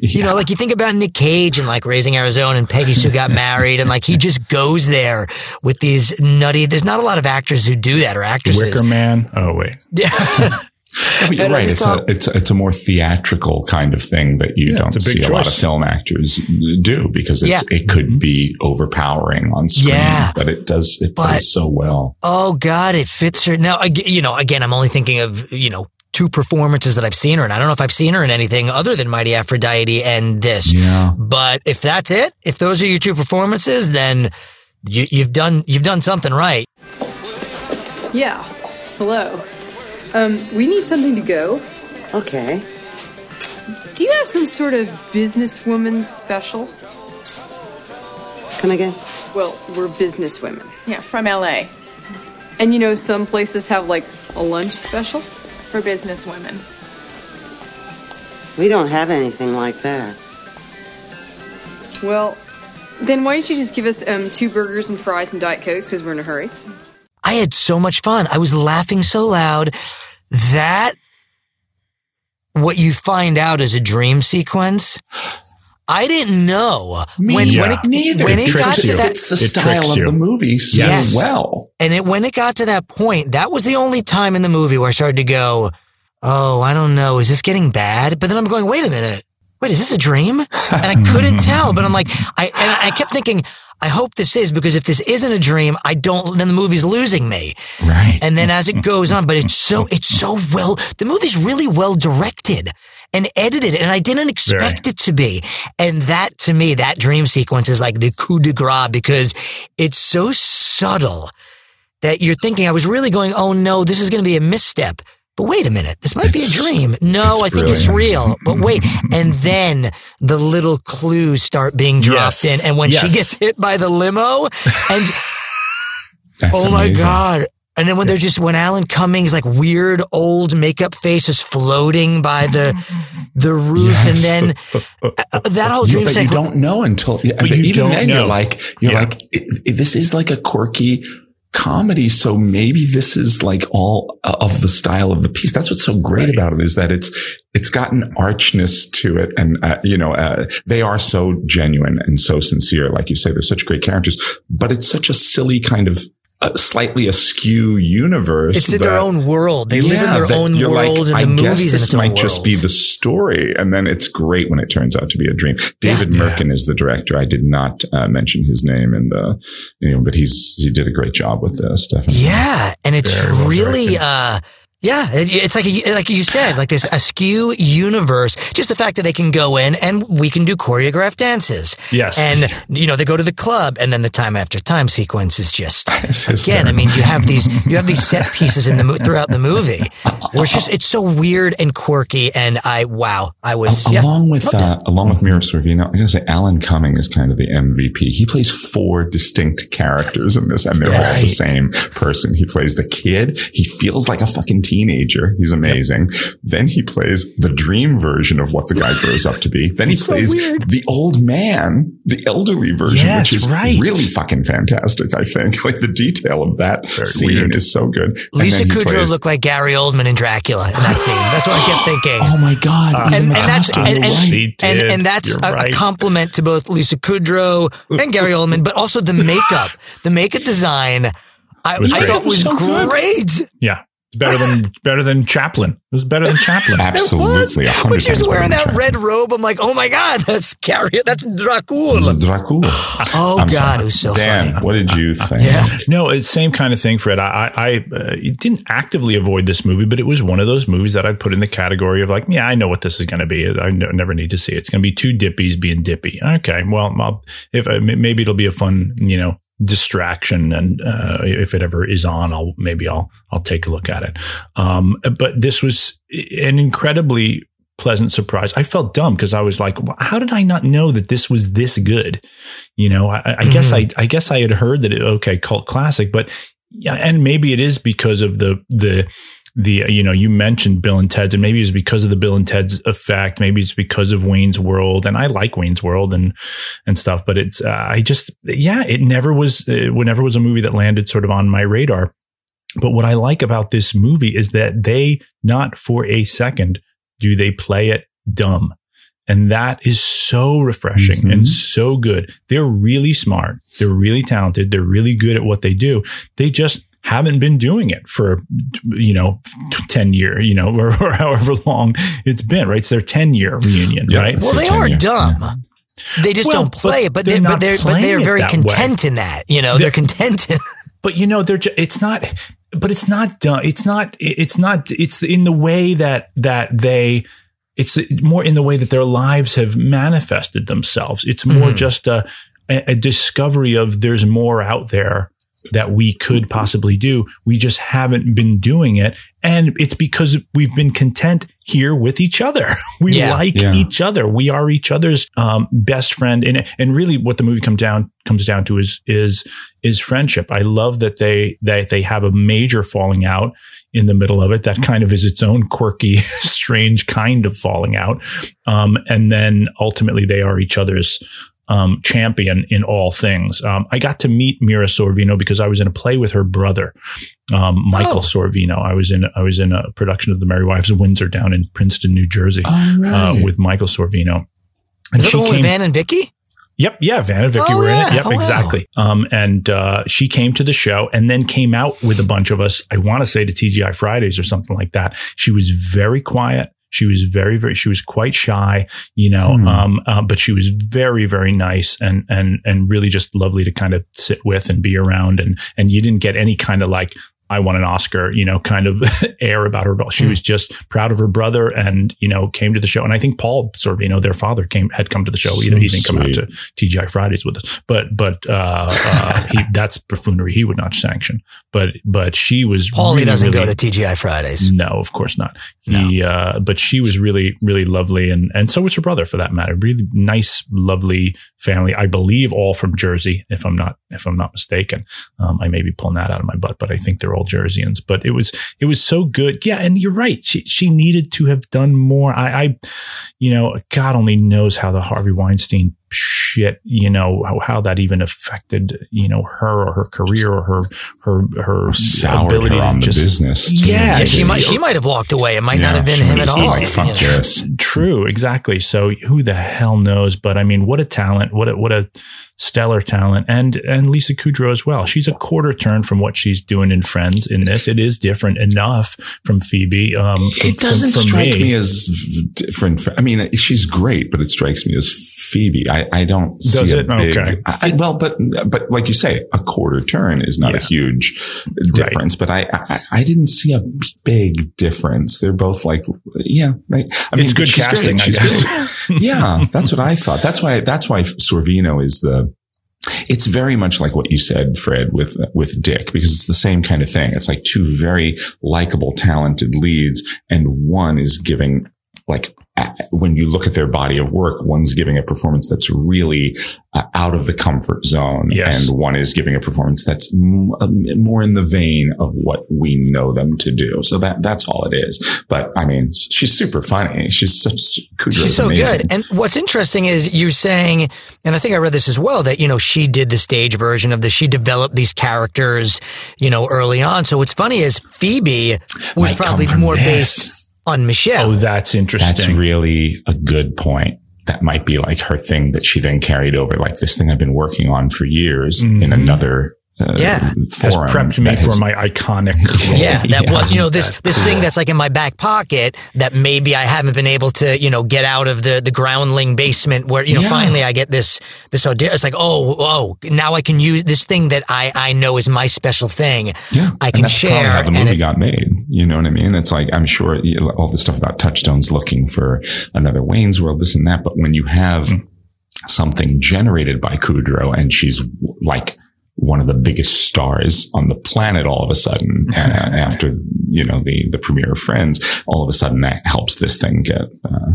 You know, like you think about Nick Cage and like Raising Arizona and Peggy Sue got married and like he just goes there with these nutty there's not a lot of actors who do that or actresses. Wicker Man. Oh wait. Yeah. [laughs] Yeah, but you're And right. It's saw- a, it's, a, it's a more theatrical kind of thing that you Yeah, don't a big see a lot of film actors do because it's, Yeah. it could mm-hmm. be overpowering on screen, Yeah. but it does, it But- plays so well. Oh God, it fits her. Now, you know, again, I'm only thinking of, you know, two performances that I've seen her and I don't know if I've seen her in anything other than Mighty Aphrodite and this. Yeah. But if that's it, if those are your two performances, then you, you've done, you've done something right. Yeah. Hello. Um, we need something to go. Okay. Do you have some sort of businesswoman special? Come again? Well, we're businesswomen. Yeah, from LA And you know, some places have like a lunch special. for business women. We don't have anything like that. Well, then why don't you just give us um, two burgers and fries and Diet Cokes because we're in a hurry? I had so much fun. I was laughing so loud that what you find out is a dream sequence. I didn't know when when Yeah. it Neither. when it It got tricks to you. that It's the style of the movie so Yes. well. And it, when it got to that point, that was the only time in the movie where I started to go, "Oh, I don't know, is this getting bad?" But then I'm going, "Wait a minute, wait, is this a dream?" And I couldn't [laughs] tell. But I'm like, I and I kept thinking, I hope this is because if this isn't a dream, I don't. Then the movie's losing me. Right. And then as it goes on, but it's so [laughs] it's so well. The movie's really well directed and edited, and I didn't expect it to be. And that to me, that dream sequence is like the coup de grace because it's so subtle that you're thinking. I was really going, oh no, this is going to be a misstep. But wait a minute, this might be a dream. No, I think it's real. But wait, and then the little clues start being dropped Yes. in, and when she gets hit by the limo, and [laughs] That's oh my amazing. god! And then when they're just when Alan Cummings like weird old makeup face is floating by the [laughs] the roof, and then uh, that whole Yeah, dream but you don't know until yeah, But you even don't then know. you're like you're Yeah. like it, it- this is like a quirky comedy so maybe this is like all of the style of the piece. That's what's so great about it is that it's it's got an archness to it and uh, you know uh, they are so genuine and so sincere. Like you say they're such great characters but it's such a silly kind of uh, slightly askew universe It's in their own world. They live in their that own you're world, like, and the I guess movies this its might just be the story, and then it's great when it turns out to be a dream. David Mirkin is the director. I did not uh, mention his name in the, you know, but he's he did a great job with this. Definitely. Yeah, and it's Very really, directed. uh, yeah, it's like like you said, like this askew universe. Just the fact that they can go in and we can do choreographed dances. Yes. and you know they go to the club, and then the time after time sequence is just [laughs] again. I mean, you have these you have these set pieces in the mo- throughout the movie where it's just it's so weird and quirky, and I wow, I was Al- yeah, along with uh, along with Mira Sorvino, I gotta say Alan Cumming is kind of the MVP. He plays four distinct characters in this, and they're all the same person. He plays the kid. He feels like a fucking teenager. He's amazing. Then he plays the dream version of what the guy [laughs] grows up to be. Then he So plays weird. the old man, the elderly version, Yes, which is right. really fucking fantastic. I think [laughs] like the detail of that scene weird. is so good. Lisa Kudrow plays- looked like Gary Oldman in Dracula in that scene. That's what I kept thinking. Oh my god! Uh, even and, the and that's costume, and, and, right. And, and that's You're a, a compliment to both Lisa Kudrow and Gary Oldman, but also the makeup. the makeup design I, was I great. thought was So good. great. Yeah. It's better than [laughs] better than Chaplin. It was better than Chaplin. [laughs] Absolutely, a hundred When she was wearing that Chaplin. red robe, I'm like, oh my god, that's Carrie, that's Dracula. Dracula. [sighs] Oh I'm god, sorry. it was so Dan, funny. what did you [laughs] think? Yeah. No, it's same kind of thing, Fred. I I, I uh, didn't actively avoid this movie, but it was one of those movies that I'd put in the category of like, yeah, I know what this is going to be. I no- never need to see it. It's going to be two dippies being dippy. Okay, well, I'll, if uh, m- maybe it'll be a fun, you know, distraction, and uh, if it ever is on, I'll maybe I'll I'll take a look at it. Um, but this was an incredibly pleasant surprise. I felt dumb because I was like, how did I not know that this was this good? You know, I, I guess I, I guess I had heard that it, okay, cult classic, but yeah, and maybe it is because of the, the, the, you know, you mentioned Bill and Ted's and maybe it's because of the Bill and Ted's effect. Maybe it's because of Wayne's World and I like Wayne's World and, and stuff, but it's, uh, I just, yeah, it never was, it never was a movie that landed sort of on my radar. But what I like about this movie is that they, not for a second, do they play it dumb. And that is so refreshing Mhm. and so good. They're really smart. They're really talented. They're really good at what they do. They just haven't been doing it for, you know, 10 year, you know, or, or however long it's been, right? It's their 10 year reunion, Yeah, right? Well, they are year. dumb. They just Well, don't play but it, but they're they're, not but they're but they're very that way. content in that. You know, they're content. In, [laughs] but you know they're ju- it's not but it's not done it's not it's not it's in the way that that they it's more in the way that their lives have manifested themselves it's more Mhm. just a a discovery of there's more out there that we could possibly do we just haven't been doing it and it's because we've been content here with each other [laughs] we Yeah. like Yeah. each other we are each other's um, best friend and and really what the movie comes down comes down to is is is friendship. I love that they that they have a major falling out in the middle of it. That kind of is its own quirky, [laughs] strange kind of falling out. Um, and then ultimately they are each other's um, champion in all things. Um, I got to meet Mira Sorvino because I was in a play with her brother, um, Michael Oh. Sorvino. I was in I was in a production of The Merry Wives of Windsor down in Princeton, New Jersey, All right. uh, with Michael Sorvino. is that the one with Van and Vicky? Yep, yeah, Van and Vicky Oh, were in it. Yep, Oh, wow. exactly. Um, and uh, she came to the show and then came out with a bunch of us. I want to say to TGI Fridays or something like that. She was very quiet. She was very, very. She was quite shy, you know. Hmm. Um, uh, but she was very, very nice and and and really just lovely to kind of sit with and be around. And and you didn't get any kind of like. I won an Oscar, you know, kind of [laughs] air about her. She Hmm. was just proud of her brother and, you know, came to the show. And I think Paul Sorvino, their father, came, had come to the show. So Either he didn't come out to TGI Fridays with us, but but uh, uh, he, [laughs] that's buffoonery. He would not sanction. But but she was. Paulie really, doesn't really, go to TGI Fridays. No, of course not. He, uh, but she was really, really lovely, and and so was her brother for that matter. Really nice, lovely family. I believe all from Jersey, if I'm not if I'm not mistaken. Um, I may be pulling that out of my butt, but I think they're all Jerseyans. But it was it was so good. Yeah, and you're right. She she needed to have done more. I, I you know, God only knows how the Harvey Weinstein shit, you know, how, how that even affected, you know, her or her career or her her her soured ability her to on the just business. Yeah, Yeah, she you might know, she might have walked away. It might Yeah, not have been him at all. been like, fuck you know. this. True, exactly. So who the hell knows? But I mean, what a talent! What a what a stellar talent, and and Lisa Kudrow as well. She's a quarter turn from what she's doing in Friends. In this, it is different enough from Phoebe. Um, from- It doesn't from- from strike me. me. as different. I mean, she's great, but it strikes me as Phoebe. I, I don't Does it? big, Okay. I, well, but but like you say, a quarter turn is not a huge difference. But I, I I didn't see a big difference. They're both like yeah. Like, I mean, It's good casting, Great. I guess. [laughs] yeah, that's what I thought. That's why that's why Sorvino is the it's very much like what you said, Fred, with with Dick, because it's the same kind of thing. It's like two very likable, talented leads, and one is giving like when you look at their body of work, one's giving a performance that's really uh, out of the comfort zone, Yes. and one is giving a performance that's m- more in the vein of what we know them to do. So that that's all it is. But I mean, she's super funny. She's such She's so amazing. good. And what's interesting is you're saying, and I think I read this as well, that, you know, she did the stage version of this. She developed these characters, you know, early on. So what's funny is Phoebe was Might probably more this. based on Michelle. Oh, that's interesting. That's really a good point. That might be like her thing that she then carried over, like this thing I've been working on for years in Mhm. another uh, Yeah. Has prepped me for has- my iconic [laughs] role. Yeah, that Yeah. was you know this [laughs] this thing that's like in my back pocket that maybe I haven't been able to you know get out of the the groundling basement where you know Yeah. finally I get this this idea. It's like oh oh now I can use this thing that I I know is my special thing. Yeah, I and can that's share how the and movie it- got made. You know what I mean? It's like I'm sure all the stuff about Touchstone's looking for another Wayne's World, this and that. But when you have Hmm. something generated by Kudrow and she's like one of the biggest stars on the planet, all of a sudden [laughs] uh, after you know the the premiere of Friends, all of a sudden that helps this thing get uh,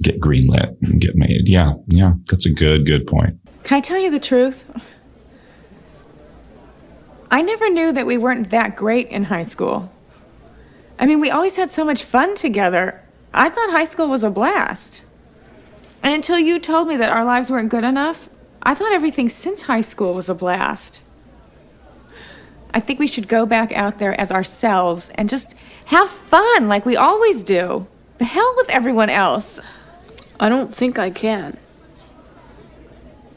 get greenlit and get made. Yeah, yeah, that's a good good point. Can I tell you the truth? I never knew that we weren't that great in high school. I mean, we always had so much fun together. I thought high school was a blast. And until you told me that our lives weren't good enough, I thought everything since high school was a blast. I think we should go back out there as ourselves and just have fun like we always do. The hell with everyone else. I don't think I can.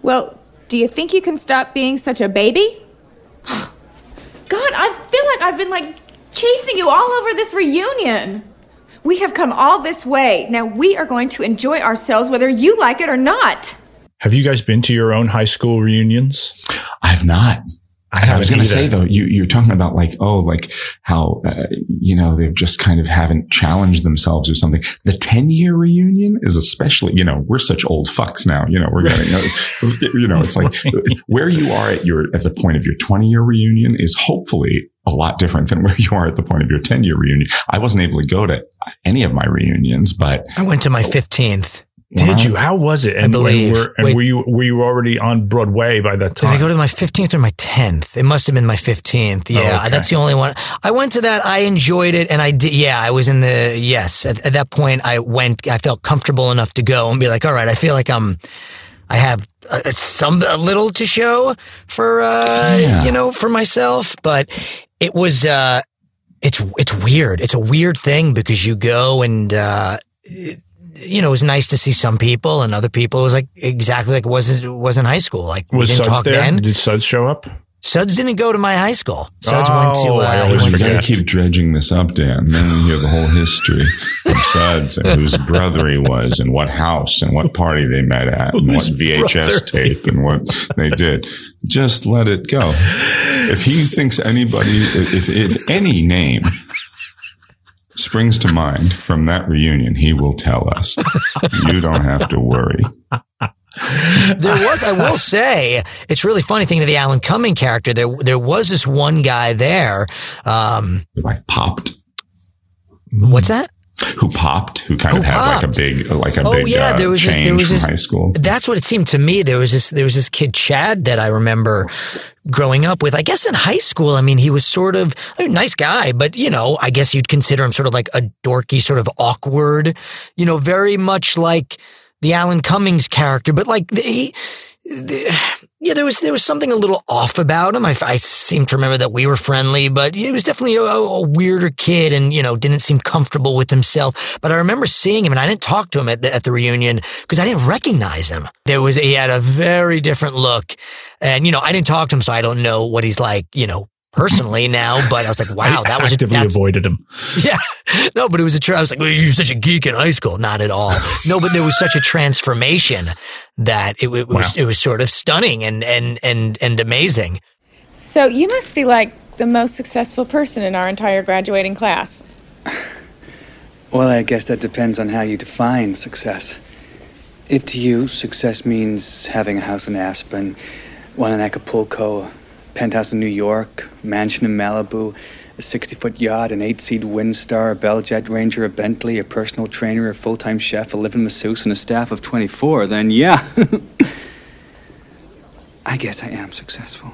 Well, do you think you can stop being such a baby? [sighs] God, I feel like I've been like chasing you all over this reunion. We have come all this way. Now we are going to enjoy ourselves whether you like it or not. Have you guys been to your own high school reunions? I have not. I I was going to say though, you, you're talking about like, oh, like how, uh, you know, they've just kind of haven't challenged themselves or something. The 10 year reunion is especially, you know, we're such old fucks now, you know, we're getting, [laughs] you know, it's like [laughs] where you are at your, at the point of your 20 year reunion is hopefully a lot different than [laughs] where you are at the point of your 10 year reunion. I wasn't able to go to any of my reunions, but I went to my fifteenth. Did you? How was it? And, believe. and, were, and Wait. were you were you already on Broadway by that time? Did? I go to my 15th or my 10th? It must have been my 15th. Yeah, Oh, okay. that's the only one. I went to that. I enjoyed it. And I did. Yeah, I was in the, yes. At, at that point, I went, I felt comfortable enough to go and be like, all right, I feel like I'm, I have uh, some, a little to show for, uh, Yeah. you know, for myself. But it was, uh, it's, it's weird. It's a weird thing because you go and, uh, you know, it was nice to see some people and other people. It was like exactly like it was, it was in high school. Like we was didn't Suds talk there? then. Did Suds show up? Suds didn't go to my high school. Suds went to. Oh, Uh, I he always went we to- gotta keep dredging this up, Dan. Then we hear the whole history of Suds and whose [laughs] brother he was and what house and what party they met at and what VHS tape and what they did. Just let it go. If he thinks anybody, if, if any name springs to mind from that reunion, he will tell us. [laughs] You don't have to worry. there was, I will say, it's really funny thing to the Alan Cumming character. There, there was this one guy there. Um, Like popped. what's that? Who popped? Who kind Who of had like a big, like a Oh, big yeah, uh, there was this- change there was from this- high school. That's what it seemed to me. There was this, there was this kid Chad that I remember growing up with. I guess in high school, I mean, he was sort of a nice guy, but you know, I guess you'd consider him sort of like a dorky, sort of awkward, you know, very much like the Alan Cummings character, but like the, he, the, yeah, there was there was something a little off about him. I, I seem to remember that we were friendly, but he was definitely a, a weirder kid, and you know didn't seem comfortable with himself. But I remember seeing him, and I didn't talk to him at the, at the reunion because I didn't recognize him. There was he had a very different look, and you know I didn't talk to him, so I don't know what he's like, you know. Personally now, but I was like, wow, I that was a, actively that's, avoided him. [laughs] yeah. No, but it was a, tra- I was like, well, you're such a geek in high school. Not at all. [laughs] No, but there was such a transformation that it, it was, Wow. it was sort of stunning and, and, and, and amazing. So you must be like the most successful person in our entire graduating class. [laughs] Well, I guess that depends on how you define success. If to you, success means having a house in Aspen, one in Acapulco, a penthouse in New York, mansion in Malibu, a 60 foot yacht, an 8 seat Windstar, a Bell Jet Ranger, a Bentley, a personal trainer, a full time chef, a living masseuse, and a staff of 24, then yeah. [laughs] I guess I am successful.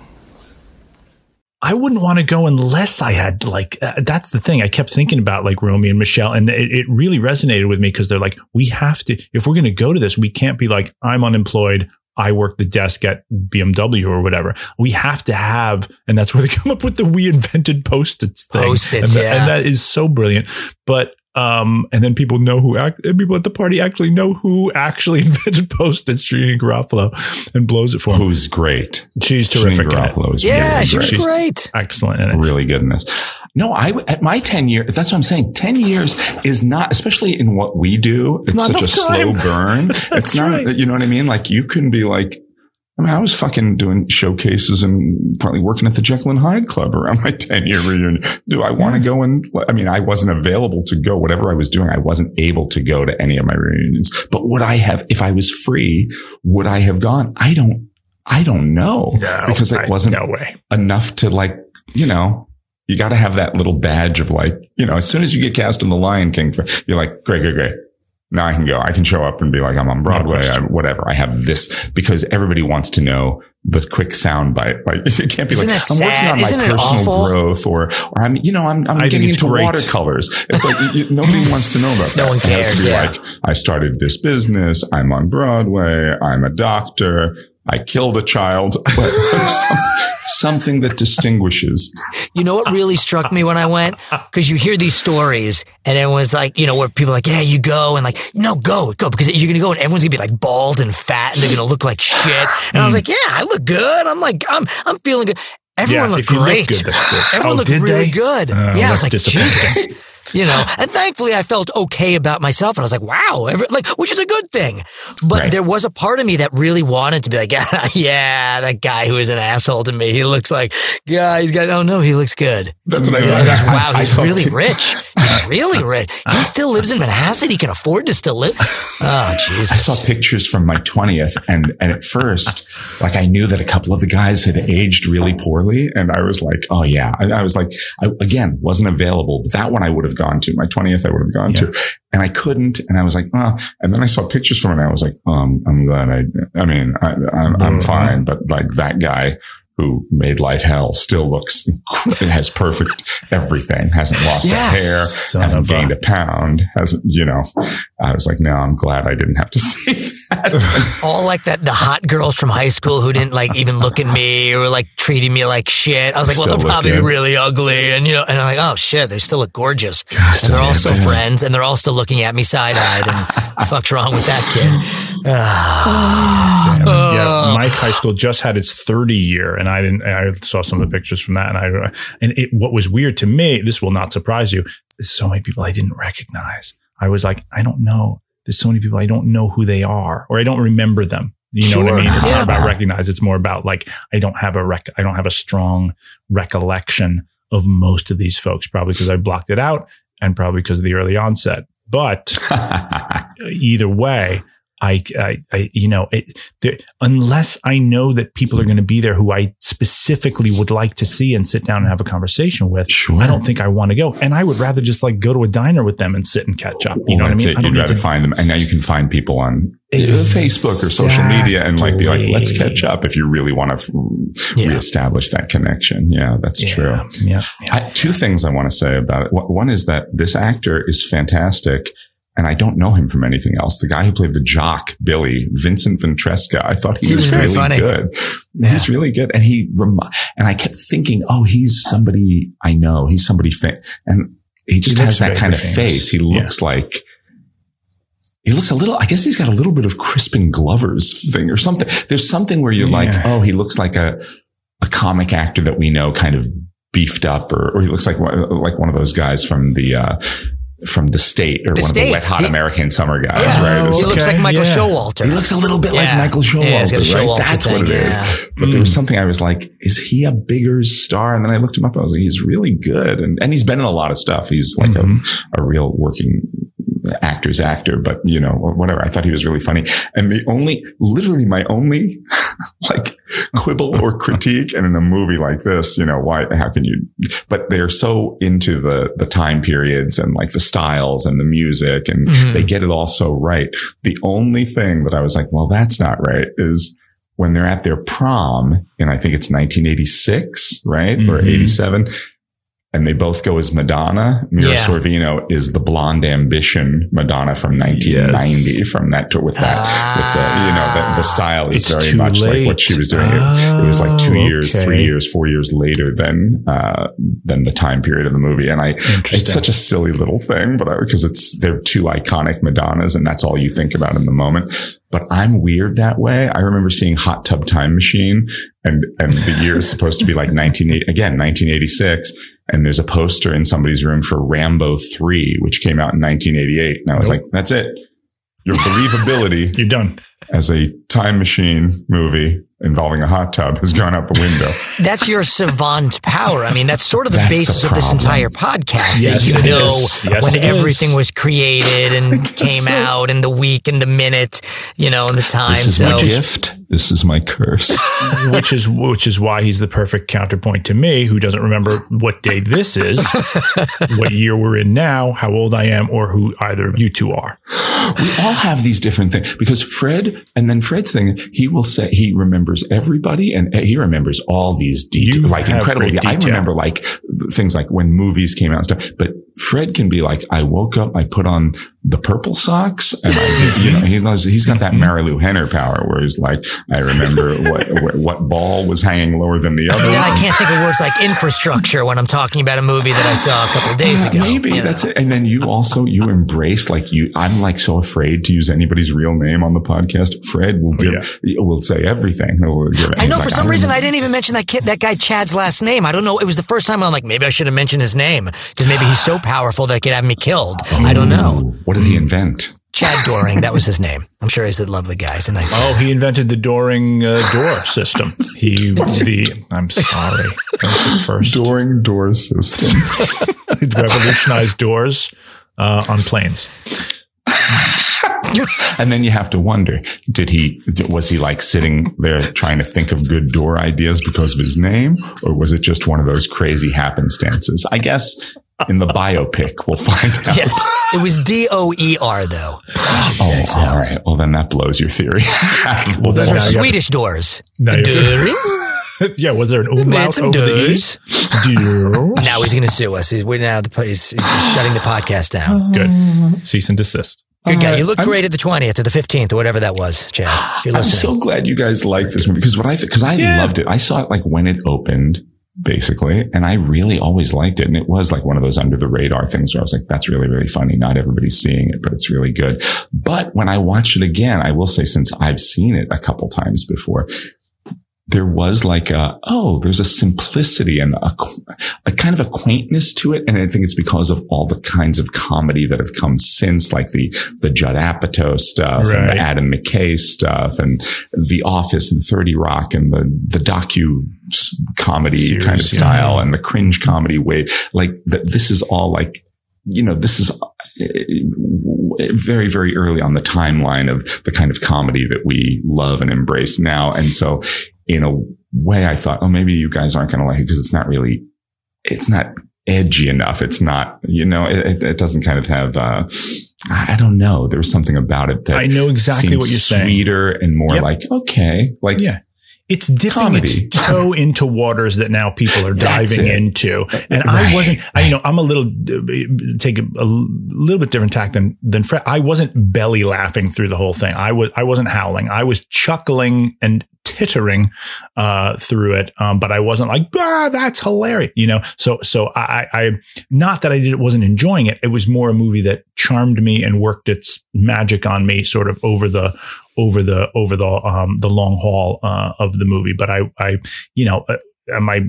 I wouldn't want to go unless I had like uh, that's the thing. I kept thinking about like Romy and Michelle, and it, it really resonated with me because they're like, we have to if we're going to go to this, we can't be like I'm unemployed. I work the desk at BMW or whatever. We have to have, and that's where they [laughs] come up with the we invented post-its thing. Post-its, and, yeah. and that is so brilliant. But Um, and then people know who act, and people at the party actually know who actually [laughs] invented postage. Janeane Garofalo and blows it for him. Who's great? She's terrific. in it. Garofalo is Yeah, really she was great. great. Excellent really good in this. No, I at my ten years. That's what I'm saying. Ten years is not, especially in what we do. It's Not such a enough slow burn. [laughs] it's not. right. You know what I mean? Like you can be like. I mean, I was fucking doing showcases and probably working at the Jekyll and Hyde Club around my [laughs] 10 year reunion. Do I want to go and, I mean, I wasn't available to go. Whatever I was doing, I wasn't able to go to any of my reunions. But would I have, if I was free, would I have gone? I don't, I don't know No, because it I- wasn't no enough to like, you know, you got to have that little badge of like, you know, as soon as you get cast in the Lion King, for, you're like, great, great, great. Now I can go. I can show up and be like, I'm on Broadway, I, whatever. I have this because everybody wants to know the quick sound bite. Like [laughs] it can't be Isn't like, I'm working on Isn't my personal awful? growth or, or I'm, you know, I'm, I'm I getting into great. watercolors. It's like you, [laughs] nobody wants to know about No that. one It has to cares, be yeah. like, I started this business. I'm on Broadway. I'm a doctor. I killed a child. [laughs] But some- something that distinguishes. You know what really struck me when I went? Because you hear these stories and everyone's like, you know, where people are like, yeah, you go and like, no, go, go, because you're going to go and everyone's going to be like bald and fat and they're going to look like shit. And I was mm. like, yeah, I look good. I'm like, I'm, I'm feeling good. Everyone Yeah, looked if you look great. good. Everyone Oh, looked really they? good. Oh, yeah, I was that's like, disappointing. Jesus. You know, and thankfully I felt okay about myself and I was like, wow, every, like, which is a good thing. But Right. there was a part of me that really wanted to be like, [laughs] yeah, that guy who is an asshole to me, he looks like, yeah, he's got, oh no, he looks good. That's what I Yeah, mean. he's- [laughs] wow, he's really people- rich. He's [laughs] really rich. He uh-huh. still lives in Manhasset. He can afford to still live. Oh, Jesus. I saw pictures from my 20th and, and at first, like I knew that a couple of the guys had aged really poorly. And I was like, oh yeah. And I was like, I, again, wasn't available. But that one I would have gone to. My 20th I would have gone to. And I couldn't. And I was like, oh, and then I saw pictures from it and I was like, um, I'm glad I, I mean, I, I'm, I'm fine. But like that guy who made life hell still looks, [laughs] has perfect everything, hasn't lost Yeah. a hair, Son hasn't of a- gained a pound, hasn't, you know, I was like, no, I'm glad I didn't have to [laughs] say that. [laughs] All like that, the hot girls from high school who didn't like even look at me or like treating me like shit. I was like, well, they're probably good. really ugly. And, you know, and I'm like, oh shit, they still look gorgeous. and they're all still bad. friends and they're all still looking at me side eyed. And [laughs] fuck's wrong with that kid? Damn. Uh. [sighs] yeah, Mike High School just had its 30 year, and I didn't. I saw some of the pictures from that, and I and it, what was weird to me. This will not surprise you. There's so many people I didn't recognize. I was like, I don't know. There's so many people I don't know who they are, or I don't remember them. You know what I mean? It's Yeah. not about recognize. It's more about like I don't have a rec. I don't have a strong recollection of most of these folks, probably because I blocked it out, and probably because of the early onset. But [laughs] either way, I, I, I you know, it, there, unless I know that people are going to be there who I specifically would like to see and sit down and have a conversation with, Sure. I don't think I want to go. And I would rather just like go to a diner with them and sit and catch up. You know what I mean? I You'd rather to- find them. And now you can find people on uh, Facebook or social media and like be like, let's catch up if you really want to f- Yeah. reestablish that connection. Yeah, that's true. Yeah, yeah, yeah. I, two things I want to say about it. One is that this actor is fantastic. And I don't know him from anything else. The guy who played the jock, Billy, Vincent Ventresca, I thought he, He was, was really funny. good. He's really good. And he, rem- and I kept thinking, oh, he's somebody I know. He's somebody, fa-. and he just He has that kind of famous. face. He looks like, he looks a little, I guess he's got a little bit of Crispin Glover's thing or something. There's something where you're like, oh, he looks like a, a comic actor that we know kind of beefed up or, or he looks like one, like one of those guys from the, uh, from the state or The one of the wet hot He- American summer guys, Yeah. right? It's He like- looks like Michael yeah. Showalter. he looks a little bit Yeah. like Michael Yeah, he's got a Showalter, right? Showalter That's what it thing, is. yeah. But there was mm. something I was like, is he a bigger star? And then I looked him up. And I was like, he's really good. And, and he's been in a lot of stuff. He's like a, mm-hmm. a real working actor's actor, but you know, whatever. I thought he was really funny. And the only, literally my only [laughs] like quibble or critique. And in a movie like this, you know, why, how can you, but they're so into the, the time periods and like the styles and the music and Mhm. they get it all so right. The only thing that I was like, well, that's not right is when they're at their prom and I think it's 1986, right? Or Mhm. 87. And they both go as Madonna. Mira Yeah. Sorvino is the blonde ambition Madonna from 1990 from that tour with that, with the, you know, the, the style is very much like what she was doing. It, it was like two Oh, years, okay. three years, four years later than, uh, than the time period of the movie. And I, it's such a silly little thing, but because it's, they're two iconic Madonnas and that's all you think about in the moment. But I'm weird that way. I remember seeing Hot Tub Time Machine and, and the year is supposed to be like 1980, again, 1986. And there's a poster in somebody's room for Rambo 3, which came out in 1988. And I was Nope. like, that's it. Your believability [laughs] You're done. as a time machine movie involving a hot tub has gone out the window. [laughs] That's your savant power. I mean, that's sort of the That's the basis of this entire podcast. Yes, that it you know is. Yes, when it is. everything was created and [laughs] came out, and the week and the minute, you know, and the time. This is so my gift. This is my curse. [laughs] which is which is why he's the perfect counterpoint to me, who doesn't remember what day this is, [laughs] what year we're in now, how old I am, or who either of you two are. we all have these different things because Fred, and then Fred's thing, he will say he remembers everybody and he remembers all these details, like incredible. I remember like things like when movies came out and stuff, but Fred can be like, I woke up, I put on the purple socks and I did, you know, he knows, he's got that mm-hmm. Marilu Henner power where he's like, I remember what, what, what ball was hanging lower than the other. Yeah, I can't think of words like infrastructure when I'm talking about a movie that I saw a couple of days Yeah, ago. Maybe you know. that's it. And then you also you embrace like you. I'm like so afraid to use anybody's real name on the podcast. Fred will oh, give will say everything. He'll give, I know for like, some reason I didn't even mention that kid, that guy Chad's last name. I don't know. It was the first time I'm like, maybe I should have mentioned his name because maybe he's so powerful that could have me killed. I don't know. What did he invent? Chad Doring, that was his name. I'm sure he's a lovely guy. He's a nice guy. Oh, he invented the Doring uh, door system. He the I'm sorry, that was the first Dooring door system. [laughs] He revolutionized doors uh, on planes. and then you have to wonder: Did he? Was he like sitting there trying to think of good door ideas because of his name, or was it just one of those crazy happenstances? I guess in the biopic we'll find out. Yes. It was D O E R though. Oh, all right. Well, then that blows your theory. [laughs] Well, Those then are now you have- Swedish doors. now you have Doring? to- [laughs] yeah, was there an Made umlaut some over the doors. e? Doors. Now he's going to sue us. He's, we're now the, he's, he's shutting the podcast down. [laughs] Good. Cease and desist. Good guy. Uh, You look I'm- great at the 20th or the 15th or whatever that was, Chad. If you're I'm listening. so glad you guys like this movie because what I because I Yeah. loved it. I saw it like when it opened, basically, and I really always liked it. And it was like one of those under the radar things where I was like, "That's really really funny." Not everybody's seeing it, but it's really good. But when I watch it again, I will say since I've seen it a couple times before. There was like a, oh, there's a simplicity and a, a kind of a quaintness to it. And I think it's because of all the kinds of comedy that have come since, like the, the Judd Apatow stuff and the Adam McKay stuff and The Office and 30 Rock and the, the docu comedy Series, kind of yeah. style and the cringe comedy wave. Like th- this is all like, you know, this is uh, very, very early on the timeline of the kind of comedy that we love and embrace now. And so in a way, I thought, oh, maybe you guys aren't going to like it because it's not really, it's not edgy enough. It's not, you know, it, it- doesn't kind of have, uh, I don't know. There was something about it that I know exactly what you're saying. Sweeter and more Yep. like, okay, like, Yeah. It's dipping Comedy. its toe [laughs] into waters that now people are diving into. And I wasn't, I, you know, I'm a little, take a, a little bit different tack than, than Fred. I wasn't belly laughing through the whole thing. I was, I wasn't howling. I was chuckling and tittering, uh, through it. Um, but I wasn't like, ah, that's hilarious, you know? So, so I, I, not that I did, it wasn't enjoying it. It was more a movie that charmed me and worked its magic on me sort of over the, over the over the um the long haul uh, of the movie. But I I you know uh, I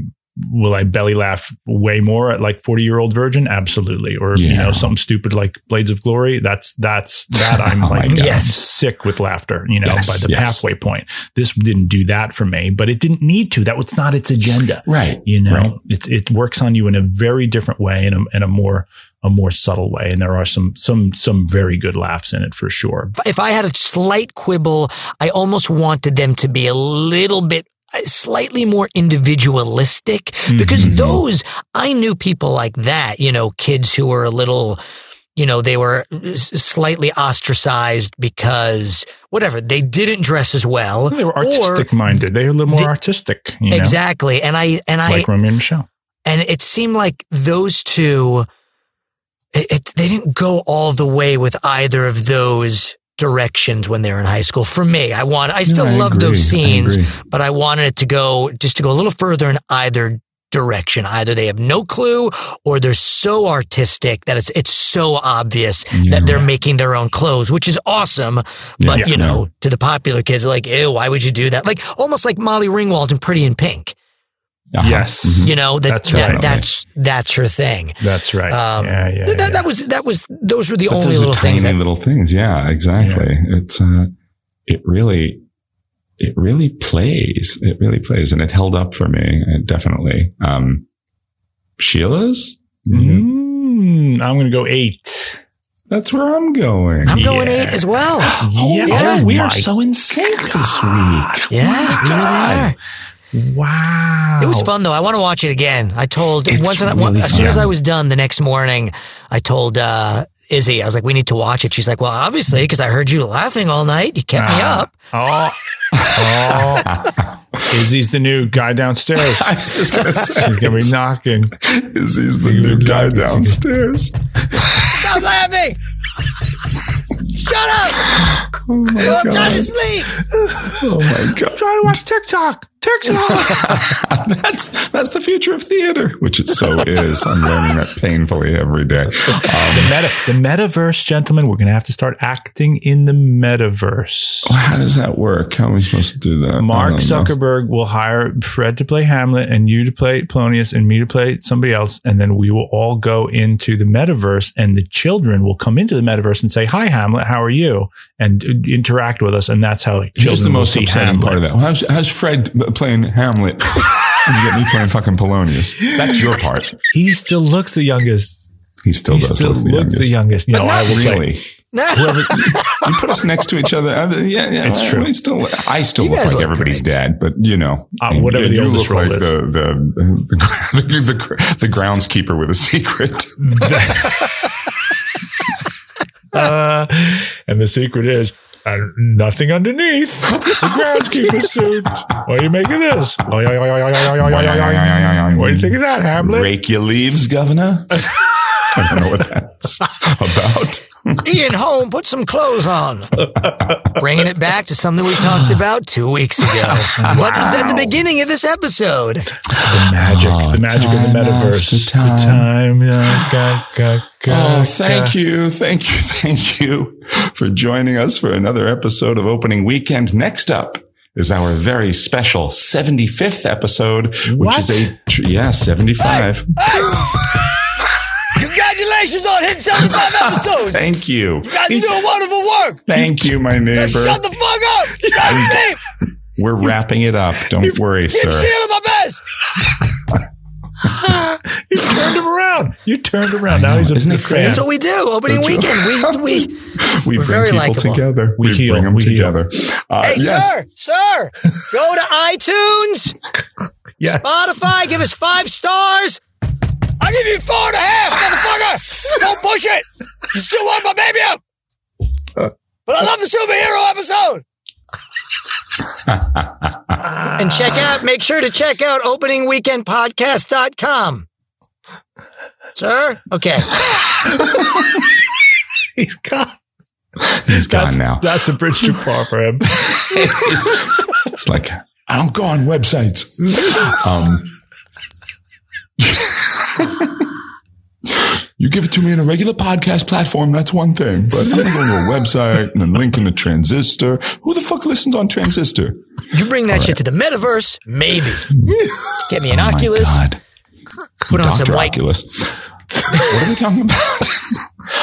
will I belly laugh way more at like forty year old virgin? Absolutely. Or you know something stupid like Blades of Glory. That's that's that I'm [laughs] Oh my like God. yes sick with laughter. You know Yes, by the yes. halfway point. This didn't do that for me, but it didn't need to. That was not its agenda. right. You know, Right. it it works on you in a very different way, and a in a more a more subtle way, and there are some some some very good laughs in it for sure. if I had a slight quibble, I almost wanted them to be a little bit slightly more individualistic because Mhm. those I knew people like that, you know, kids who were a little you know, they were slightly ostracized because whatever, they didn't dress as well. They were artistic minded. They were a little more the- artistic. You know? Exactly. And I and I like Romy and Michele. And it seemed like those two, it, it, they didn't go all the way with either of those directions when they were in high school. For me, I want, I still I love agree. those scenes, agree. but I wanted it to go just to go a little further in either direction. Either they have no clue or they're so artistic that it's it's so obvious that they're making their own clothes, which is awesome. But Yeah. you know, to the popular kids, like, ew, why would you do that? Like almost like Molly Ringwald in Pretty in Pink. Uh-huh. Yes. You know, that, That's that right. that's that's her thing. That's right. Um, yeah, yeah, that, yeah. that was that was those were the But only little tiny things that little things. Yeah, exactly. It's uh, it really, it really plays. It really plays, and it held up for me. uh, definitely. Um, Sheila's. Mm, I'm going to go eight. That's where I'm going. I'm going eight as well. [gasps] Yeah. yeah. Oh we are so in sync this week. Yeah, we really are. Wow. It was fun though. I want to watch it again. I told It's once I, really as soon as. I was done the next morning, I told uh, Izzy, I was like, "We need to watch it." She's like, "Well, obviously, because I heard you laughing all night. You kept me Ah. up." Oh. [laughs] oh. Izzy's the new guy downstairs. [laughs] I was just gonna say, He's going to be knocking. Izzy's the new guy downstairs. Stop laughing! Shut up! Oh my I'm trying to sleep. Oh my god! Try to watch TikTok. [laughs] That's that's the future of theater, which it so is. I'm learning that painfully every day. Um, the meta, the metaverse, gentlemen. We're going to have to start acting in the metaverse. how does that work? How are we supposed to do that? Mark know. Zuckerberg will hire Fred to play Hamlet and you to play Polonius and me to play somebody else. And then we will all go into the metaverse and the children will come into the metaverse and say, Hi, Hamlet, how are you? And uh, interact with us. And that's how Here's children the most upsetting Hamlet. part of that. How's, how's Fred playing Hamlet? and you get me playing fucking Polonius. That's your part. He still looks the youngest. He still He does still look the looks the youngest. No, I will play. really. Whoever, you put us next to each other. I yeah, yeah, It's I- true. we still, I still You look like look everybody's great. dad, but you know, Uh, and- whatever and the you oldest look like role is. the the, the, the, the, the groundskeeper with a secret. [laughs] Uh, and the secret is uh, nothing underneath the groundskeeper [laughs] suit. What do you make of this? What do you think of that, Hamlet? Rake your leaves, governor. [laughs] I don't know what that's about. Ian Holm, put some clothes on. Bringing it back to something we talked about two weeks ago. [laughs] What was at the beginning of this episode? The magic, Oh, the magic of the metaverse. time. The time. yeah, Oh, thank you. Thank you. Thank you for joining us for another episode of Opening Weekend. Next up is our very special 75th episode, which What? is a, yeah, 75. Congratulations on hitting 75 episodes. Thank you. You guys are doing wonderful work. Thank you, my neighbor. shut the fuck up. You guys are deep. We're wrapping it up. Don't worry, sir. shitting my best. [laughs] You turned him around. You turned around. Now he's a Isn't big fan. That's what we do. Opening That's weekend. We, [laughs] we, We We're bring very people likable. together. We We, heal. bring them We heal. together. Uh, hey, yes. sir, sir, go to iTunes, [laughs] Yes. Spotify, give us five stars. I give you four and a half, motherfucker. Don't push it. You still want my baby up. But I love the superhero episode. And check out, make sure to check out openingweekendpodcast.com. Sir? Okay. [laughs] He's gone. He's gone That's, now. that's a bridge too far for him. [laughs] it's, it's like I don't go on websites. Um, [laughs] you give it to me in a regular podcast platform, that's one thing. But I'm going to a website and then link in a transistor. Who the fuck listens on transistor? You bring that shit to the metaverse? Maybe. [laughs] Get me an Oh my Oculus. God. Put on some Dr. white. Oculus. what are we talking about? [laughs]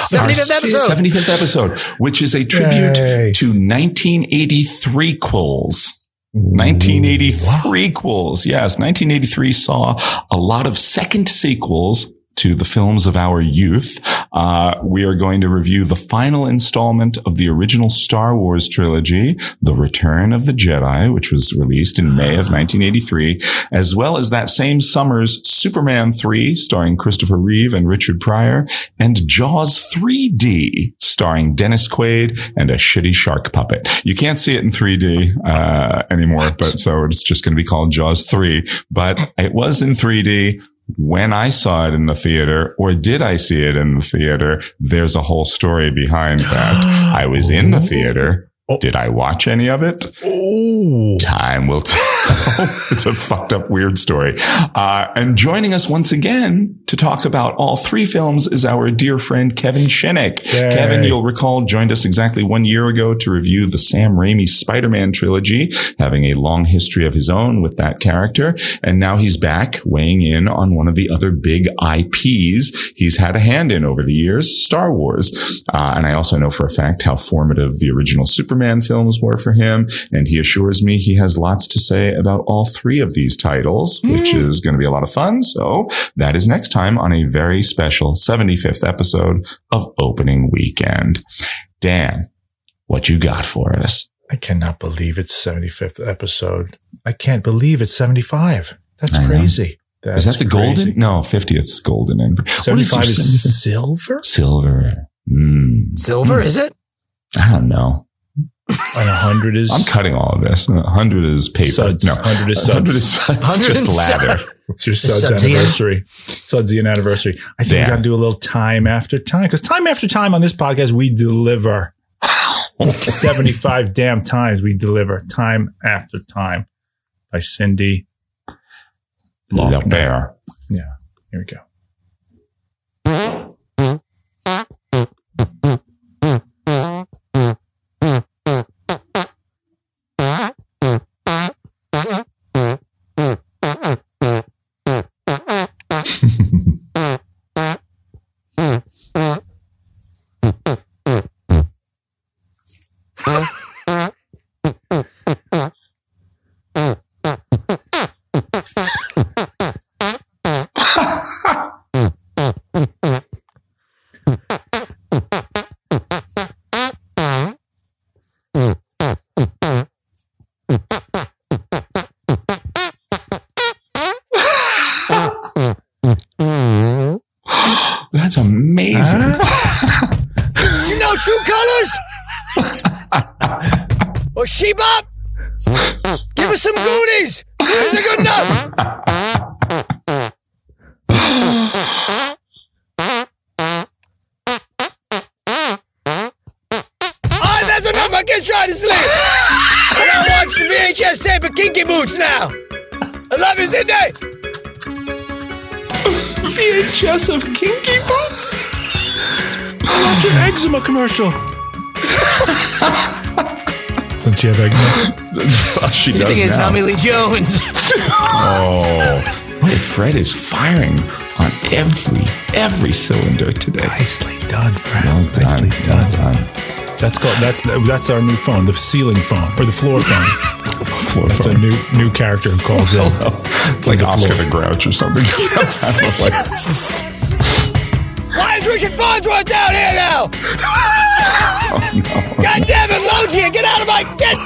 75th episode. 75th episode, which is a tribute Yay. to 1983 quills. 1983 quills. Yes, 1983 saw a lot of second sequels to the films of our youth. Uh, we are going to review the final installment of the original Star Wars trilogy, The Return of the Jedi, which was released in May of 1983, as well as that same summer's Superman 3, starring Christopher Reeve and Richard Pryor, and Jaws 3D, starring Dennis Quaid and a shitty shark puppet. You can't see it in 3D uh, anymore, but so it's just going to be called Jaws 3. But it was in 3D. When I saw it in the theater, or did I see it in the theater? There's a whole story behind that. [gasps] I was in the theater. Did I watch any of it? Oh, time will tell. [laughs] it's a fucked up, weird story. Uh, and joining us once again to talk about all three films is our dear friend Kevin Shinick. Yay. Kevin, you'll recall, joined us exactly one year ago to review the Sam Raimi Spider-Man trilogy, having a long history of his own with that character. And now he's back weighing in on one of the other big IPs he's had a hand in over the years, Star Wars. Uh, and I also know for a fact how formative the original Superman films were for him. And he assures me he has lots to say about all three of these titles, which is going to be a lot of fun. So that is next time on a very special 75th episode of Opening Weekend. Dan, what you got for us? I cannot believe it's 75th episode. I can't believe it's 75. That's I know. crazy. is that the golden? No, 50th golden. And what is 75 your is silver? Silver. Mm. Silver, is it? I don't know. And 100 is. I'm cutting all of this. 100 is paper. Suds. No, 100 is 100 is suds. 100 just lather. It's your Is Suds Sudsian? anniversary. Sudsian anniversary. I think Yeah. we got to do a little time after time because time after time on this podcast, we deliver [laughs] 75 damn times. We deliver time after time by Cindy. La Bear. Yeah. Here we go. Eczema. Don't you have eczema? [laughs] she You does think it's now. Tommy Lee Jones? [laughs] Oh, boy, Fred is firing on every every cylinder today. Nicely done, Fred. Well done. Nicely Well done. done. That's called that's that's our new phone, the ceiling phone or the floor phone. [laughs] Floor That's phone. a new new character who calls in. It's like the Oscar floor. the Grouch or something. I don't know what- Why is Richard Farnsworth down here now? God damn it, Logia, get out of my get.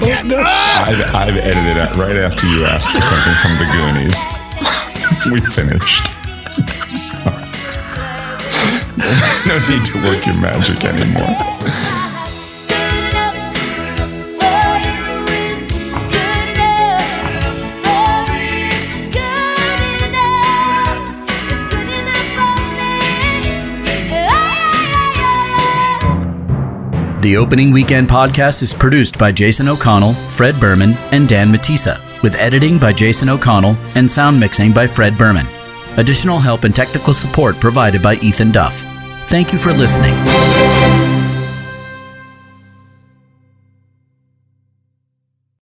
Get- Ah! I've, I've edited it right after you asked for something from the Goonies. we finished. So, [laughs] no need to work your magic anymore. The Opening Weekend podcast is produced by Jason O'Connell, Fred Berman, and Dan Matissa, with editing by Jason O'Connell and sound mixing by Fred Berman. Additional help and technical support provided by Ethan Duff. Thank you for listening.